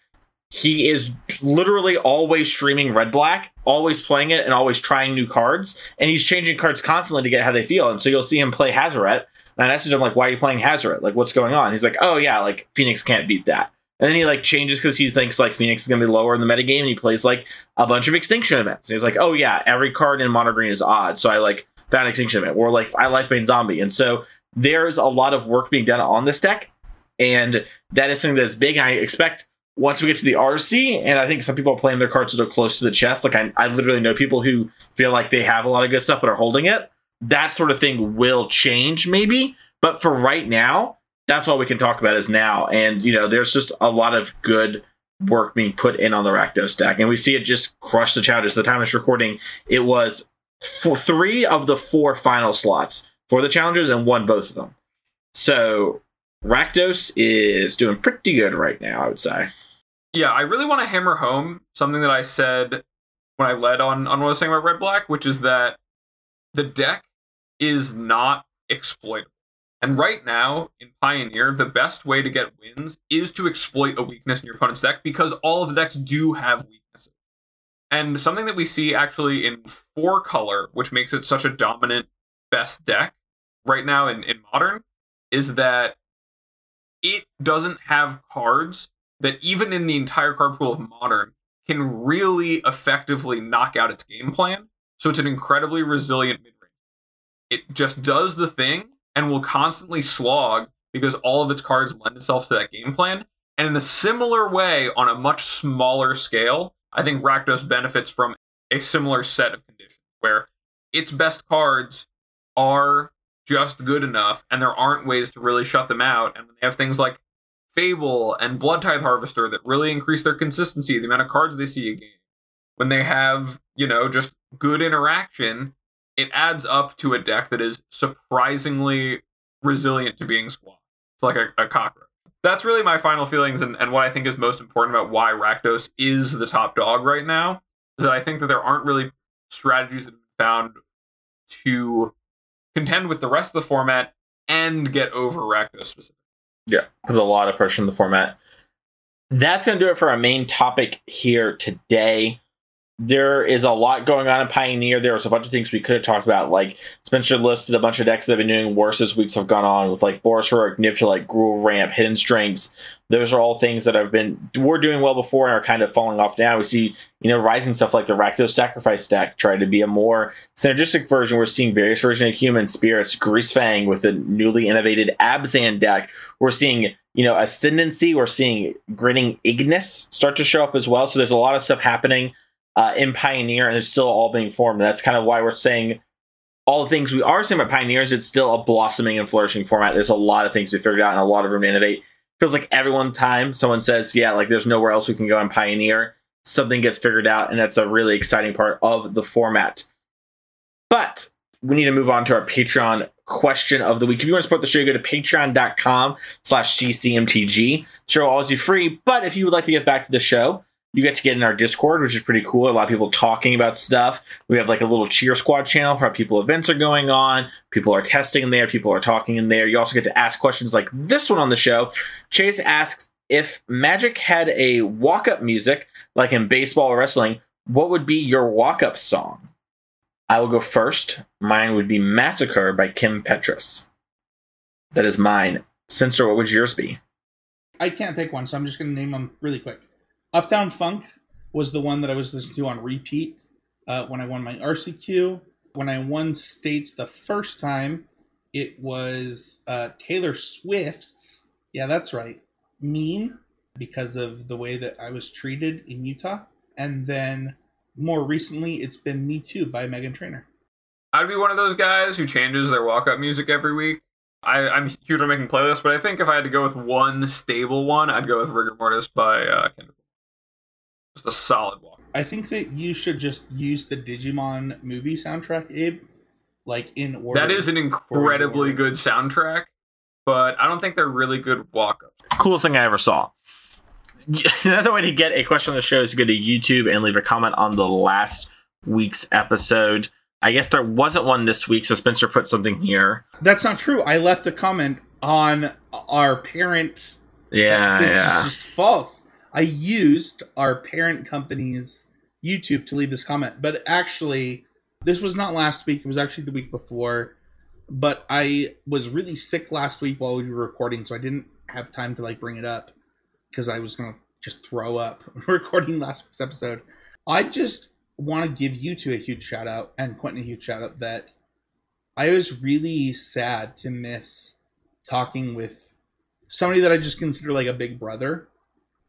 He is literally always streaming Red Black, always playing it, and always trying new cards. And he's changing cards constantly to get how they feel. And so you'll see him play Hazoret. And I message him, like, why are you playing Hazoret? Like, what's going on? He's like, oh, yeah, like, Phoenix can't beat that. And then he like changes because he thinks like Phoenix is gonna be lower in the metagame and he plays like a bunch of extinction events. And he's like, oh yeah, every card in mono green is odd. So I like Found Extinction Event, or like I Life Bane Zombie. And so there's a lot of work being done on this deck, and that is something that's big. I expect once we get to the RC, and I think some people are playing their cards that are close to the chest. Like I, I literally know people who feel like they have a lot of good stuff but are holding it. That sort of thing will change maybe, but for right now, that's all we can talk about is now. And you know, there's just a lot of good work being put in on the Rakdos deck, and we see it just crush the challenges. The time of recording, it was for three of the four final slots for the challengers and won both of them. So Rakdos is doing pretty good right now, I would say. Yeah, I really want to hammer home something that I said when I led on on what I was saying about Red Black, which is that the deck is not exploitable. And right now in Pioneer, the best way to get wins is to exploit a weakness in your opponent's deck because all of the decks do have weaknesses. And something that we see actually in four color, which makes it such a dominant best deck right now in, in modern, is that it doesn't have cards that even in the entire card pool of modern can really effectively knock out its game plan. So it's an incredibly resilient mid range. It just does the thing and will constantly slog because all of its cards lend itself to that game plan. And in a similar way, on a much smaller scale, I think Rakdos benefits from a similar set of conditions where its best cards are just good enough and there aren't ways to really shut them out. And when they have things like Fable and Blood Tithe Harvester that really increase their consistency, the amount of cards they see a game, when they have, you know, just good interaction, it adds up to a deck that is surprisingly resilient to being squashed. It's like a, a cockroach. That's really my final feelings and, and what I think is most important about why Rakdos is the top dog right now is that I think that there aren't really strategies that have been found to contend with the rest of the format and get over Rakdos specifically. Yeah, put a lot of pressure in the format. That's going to do it for our main topic here today there is a lot going on in Pioneer. There a bunch of things we could have talked about. Like Spencer listed a bunch of decks that have been doing worse as weeks have gone on with like Heroic, Nifta, like Gruul Ramp, Hidden Strengths. Those are all things that have been were doing well before and are kind of falling off now. We see, you know, rising stuff like the Rakdos Sacrifice deck try to be a more synergistic version. We're seeing various versions of human spirits, Greasefang with a newly innovated Abzan deck. We're seeing you know, ascendancy. We're seeing Grinning Ignus start to show up as well. So there's a lot of stuff happening uh, in Pioneer, and it's still all being formed. That's kind of why we're saying all the things we are saying about Pioneers. It's still a blossoming and flourishing format. There's a lot of things we figured out and a lot of room to innovate. Feels like every one time someone says, "Yeah, like there's nowhere else we can go in Pioneer," something gets figured out, and that's a really exciting part of the format. But we need to move on to our Patreon question of the week. If you want to support the show, go to patreon.com slash ccmtg. The show will always be free, but if you would like to give back to the show, you get to get in our Discord, which is pretty cool. A lot of people talking about stuff. We have like a little cheer squad channel for how people events are going on. People are testing in there. People are talking in there. You also get to ask questions like this one on the show. Chase asks if Magic had a walk up music, like in baseball or wrestling, what would be your walk up song? I will go first. Mine would be Massacre by Kim Petras. That is mine. Spencer, what would yours be? I can't pick one, so I'm just going to name them really quick. Uptown Funk was the one that I was listening to on repeat uh, when I won my RCQ. When I won states the first time, it was uh, Taylor Swift's. Yeah, that's right. Mean because of the way that I was treated in Utah. And then more recently, it's been Me Too by Meghan Trainor. I'd be one of those guys who changes their walk up music every week. I, I'm huge on making playlists, but I think if I had to go with one stable one, I'd go with Rigamortus by uh, Kendrick just a solid walk. I think that you should just use the Digimon movie soundtrack, Abe, like in order. That is an incredibly good soundtrack, but I don't think they're really good walk ups. Coolest thing I ever saw. Another way to get a question on the show is to go to YouTube and leave a comment on the last week's episode. I guess there wasn't one this week, so Spencer put something here. That's not true. I left a comment on our parent. Yeah, this yeah. is just false. I used our parent company's YouTube to leave this comment, but actually, this was not last week. It was actually the week before. But I was really sick last week while we were recording, so I didn't have time to like bring it up because I was gonna just throw up recording last week's episode. I just want to give you two a huge shout out and Quentin a huge shout out that I was really sad to miss talking with somebody that I just consider like a big brother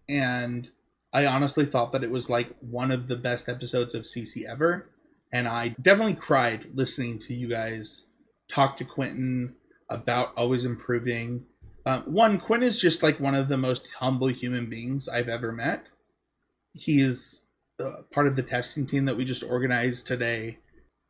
and I honestly thought that it was like one of the best episodes of CC ever. And I definitely cried listening to you guys talk to Quentin about always improving. Um, one, Quentin is just like one of the most humble human beings I've ever met. He is uh, part of the testing team that we just organized today.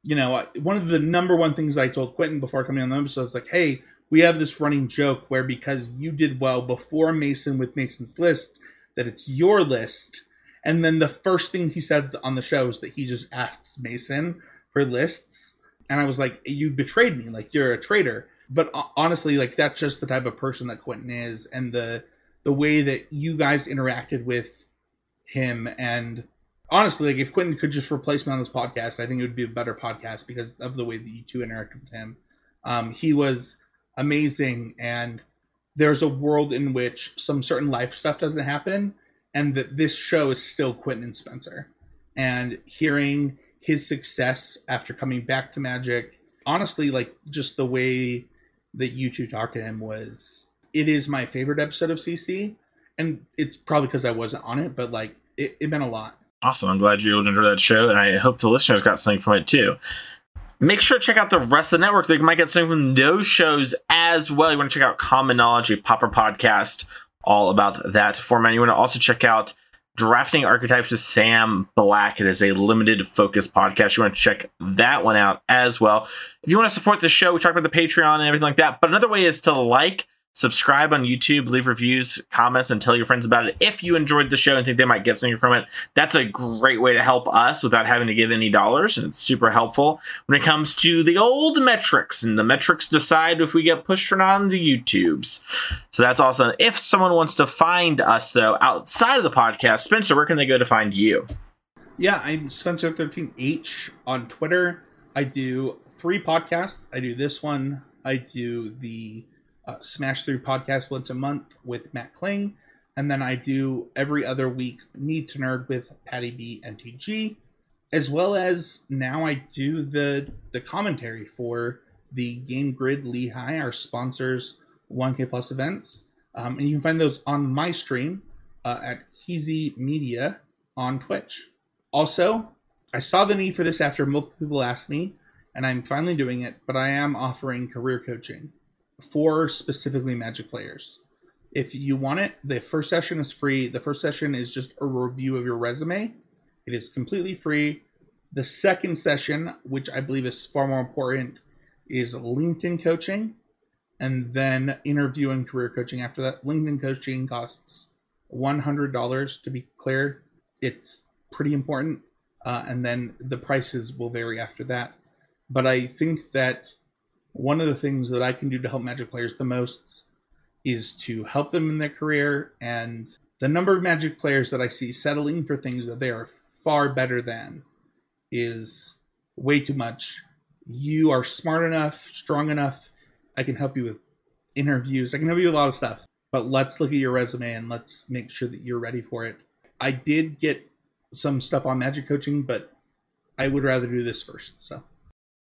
You know, one of the number one things I told Quentin before coming on the episode is like, hey, we have this running joke where because you did well before Mason with Mason's list, that it's your list. And then the first thing he said on the show is that he just asks Mason for lists. And I was like, you betrayed me. Like, you're a traitor. But honestly, like, that's just the type of person that Quentin is. And the, the way that you guys interacted with him. And honestly, like, if Quentin could just replace me on this podcast, I think it would be a better podcast because of the way that you two interacted with him. Um, he was amazing. And there's a world in which some certain life stuff doesn't happen and that this show is still Quentin and Spencer. And hearing his success after coming back to Magic, honestly, like just the way that you two talked to him was it is my favorite episode of CC. And it's probably because I wasn't on it, but like it, it meant a lot. Awesome. I'm glad you enjoyed that show, and I hope the listeners got something from it too. Make sure to check out the rest of the network. They might get something from those shows as well. You want to check out Common Knowledge, a Pauper podcast, all about that format. You want to also check out Drafting Archetypes with Sam Black. It is a limited focus podcast. You want to check that one out as well. If you want to support the show, we talked about the Patreon and everything like that. But another way is to like, subscribe on YouTube, leave reviews, comments, and tell your friends about it. If you enjoyed the show and think they might get something from it, that's a great way to help us without having to give any dollars. And it's super helpful when it comes to the old metrics. And the metrics decide if we get pushed or not on the YouTubes. So that's awesome. If someone wants to find us, though, outside of the podcast, Spencer, where can they go to find you? Yeah, I'm Spencer13H on Twitter. I do three podcasts. I do this one. I do the uh, Smash Through podcast once a month with Matt Kling. And then I do every other week Need to Nerd with Patty B and TG. As well as now I do the the commentary for the Game Grid Lehigh, our sponsors 1K Plus events. Um, and you can find those on my stream uh, at Heezy Media on Twitch. Also, I saw the need for this after multiple people asked me, and I'm finally doing it, but I am offering career coaching for specifically Magic players. If you want it, the first session is free. The first session is just a review of your resume. It is completely free. The second session, which I believe is far more important, is LinkedIn coaching and then interview and career coaching after that. LinkedIn coaching costs $100 to be clear. It's pretty important. Uh, and then the prices will vary after that. But I think that one of the things that I can do to help Magic players the most is to help them in their career. And the number of Magic players that I see settling for things that they are far better than is way too much. You are smart enough, strong enough. I can help you with interviews. I can help you with a lot of stuff. But let's look at your resume and let's make sure that you're ready for it. I did get some stuff on magic coaching, but I would rather do this first. So,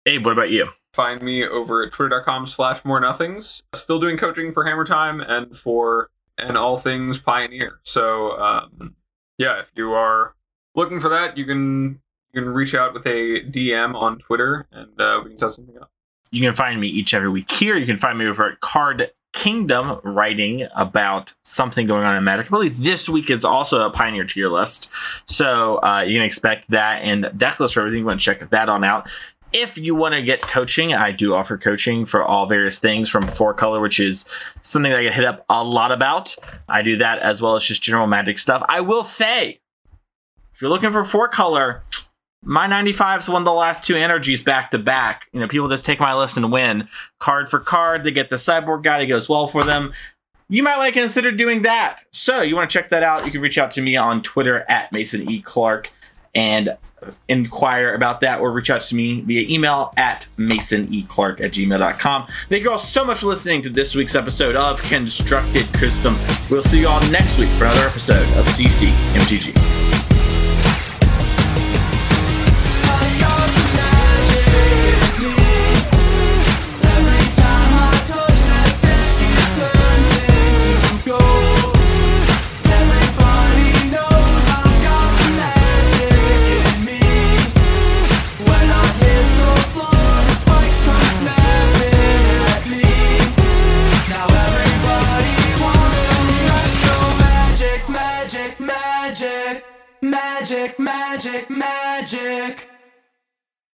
Abe, what about you? Find me over at twitter.com slash more nothings. Still doing coaching for Hammer Time and for and all things Pioneer. So um, yeah, if you are looking for that, you can you can reach out with a DM on Twitter and uh, we can set something up. You can find me each every week here. You can find me over at Card Kingdom writing about something going on in Magic. I believe this week is also a Pioneer tier list. So uh, you can expect that and deck list for everything. You want to check that on out. If you want to get coaching, I do offer coaching for all various things from four color, which is something that I get hit up a lot about. I do that as well as just general magic stuff. I will say, if you're looking for four color, my 95's won the last two energies back to back. You know, people just take my list and win card for card. They get the cyborg guy. It goes well for them. You might want to consider doing that. So you want to check that out. You can reach out to me on Twitter at Mason E. Clark and inquire about that or reach out to me via email at masonclark at gmail.com. Thank you all so much for listening to this week's episode of Constructive Criticism. We'll see you all next week for another episode of CC MTG.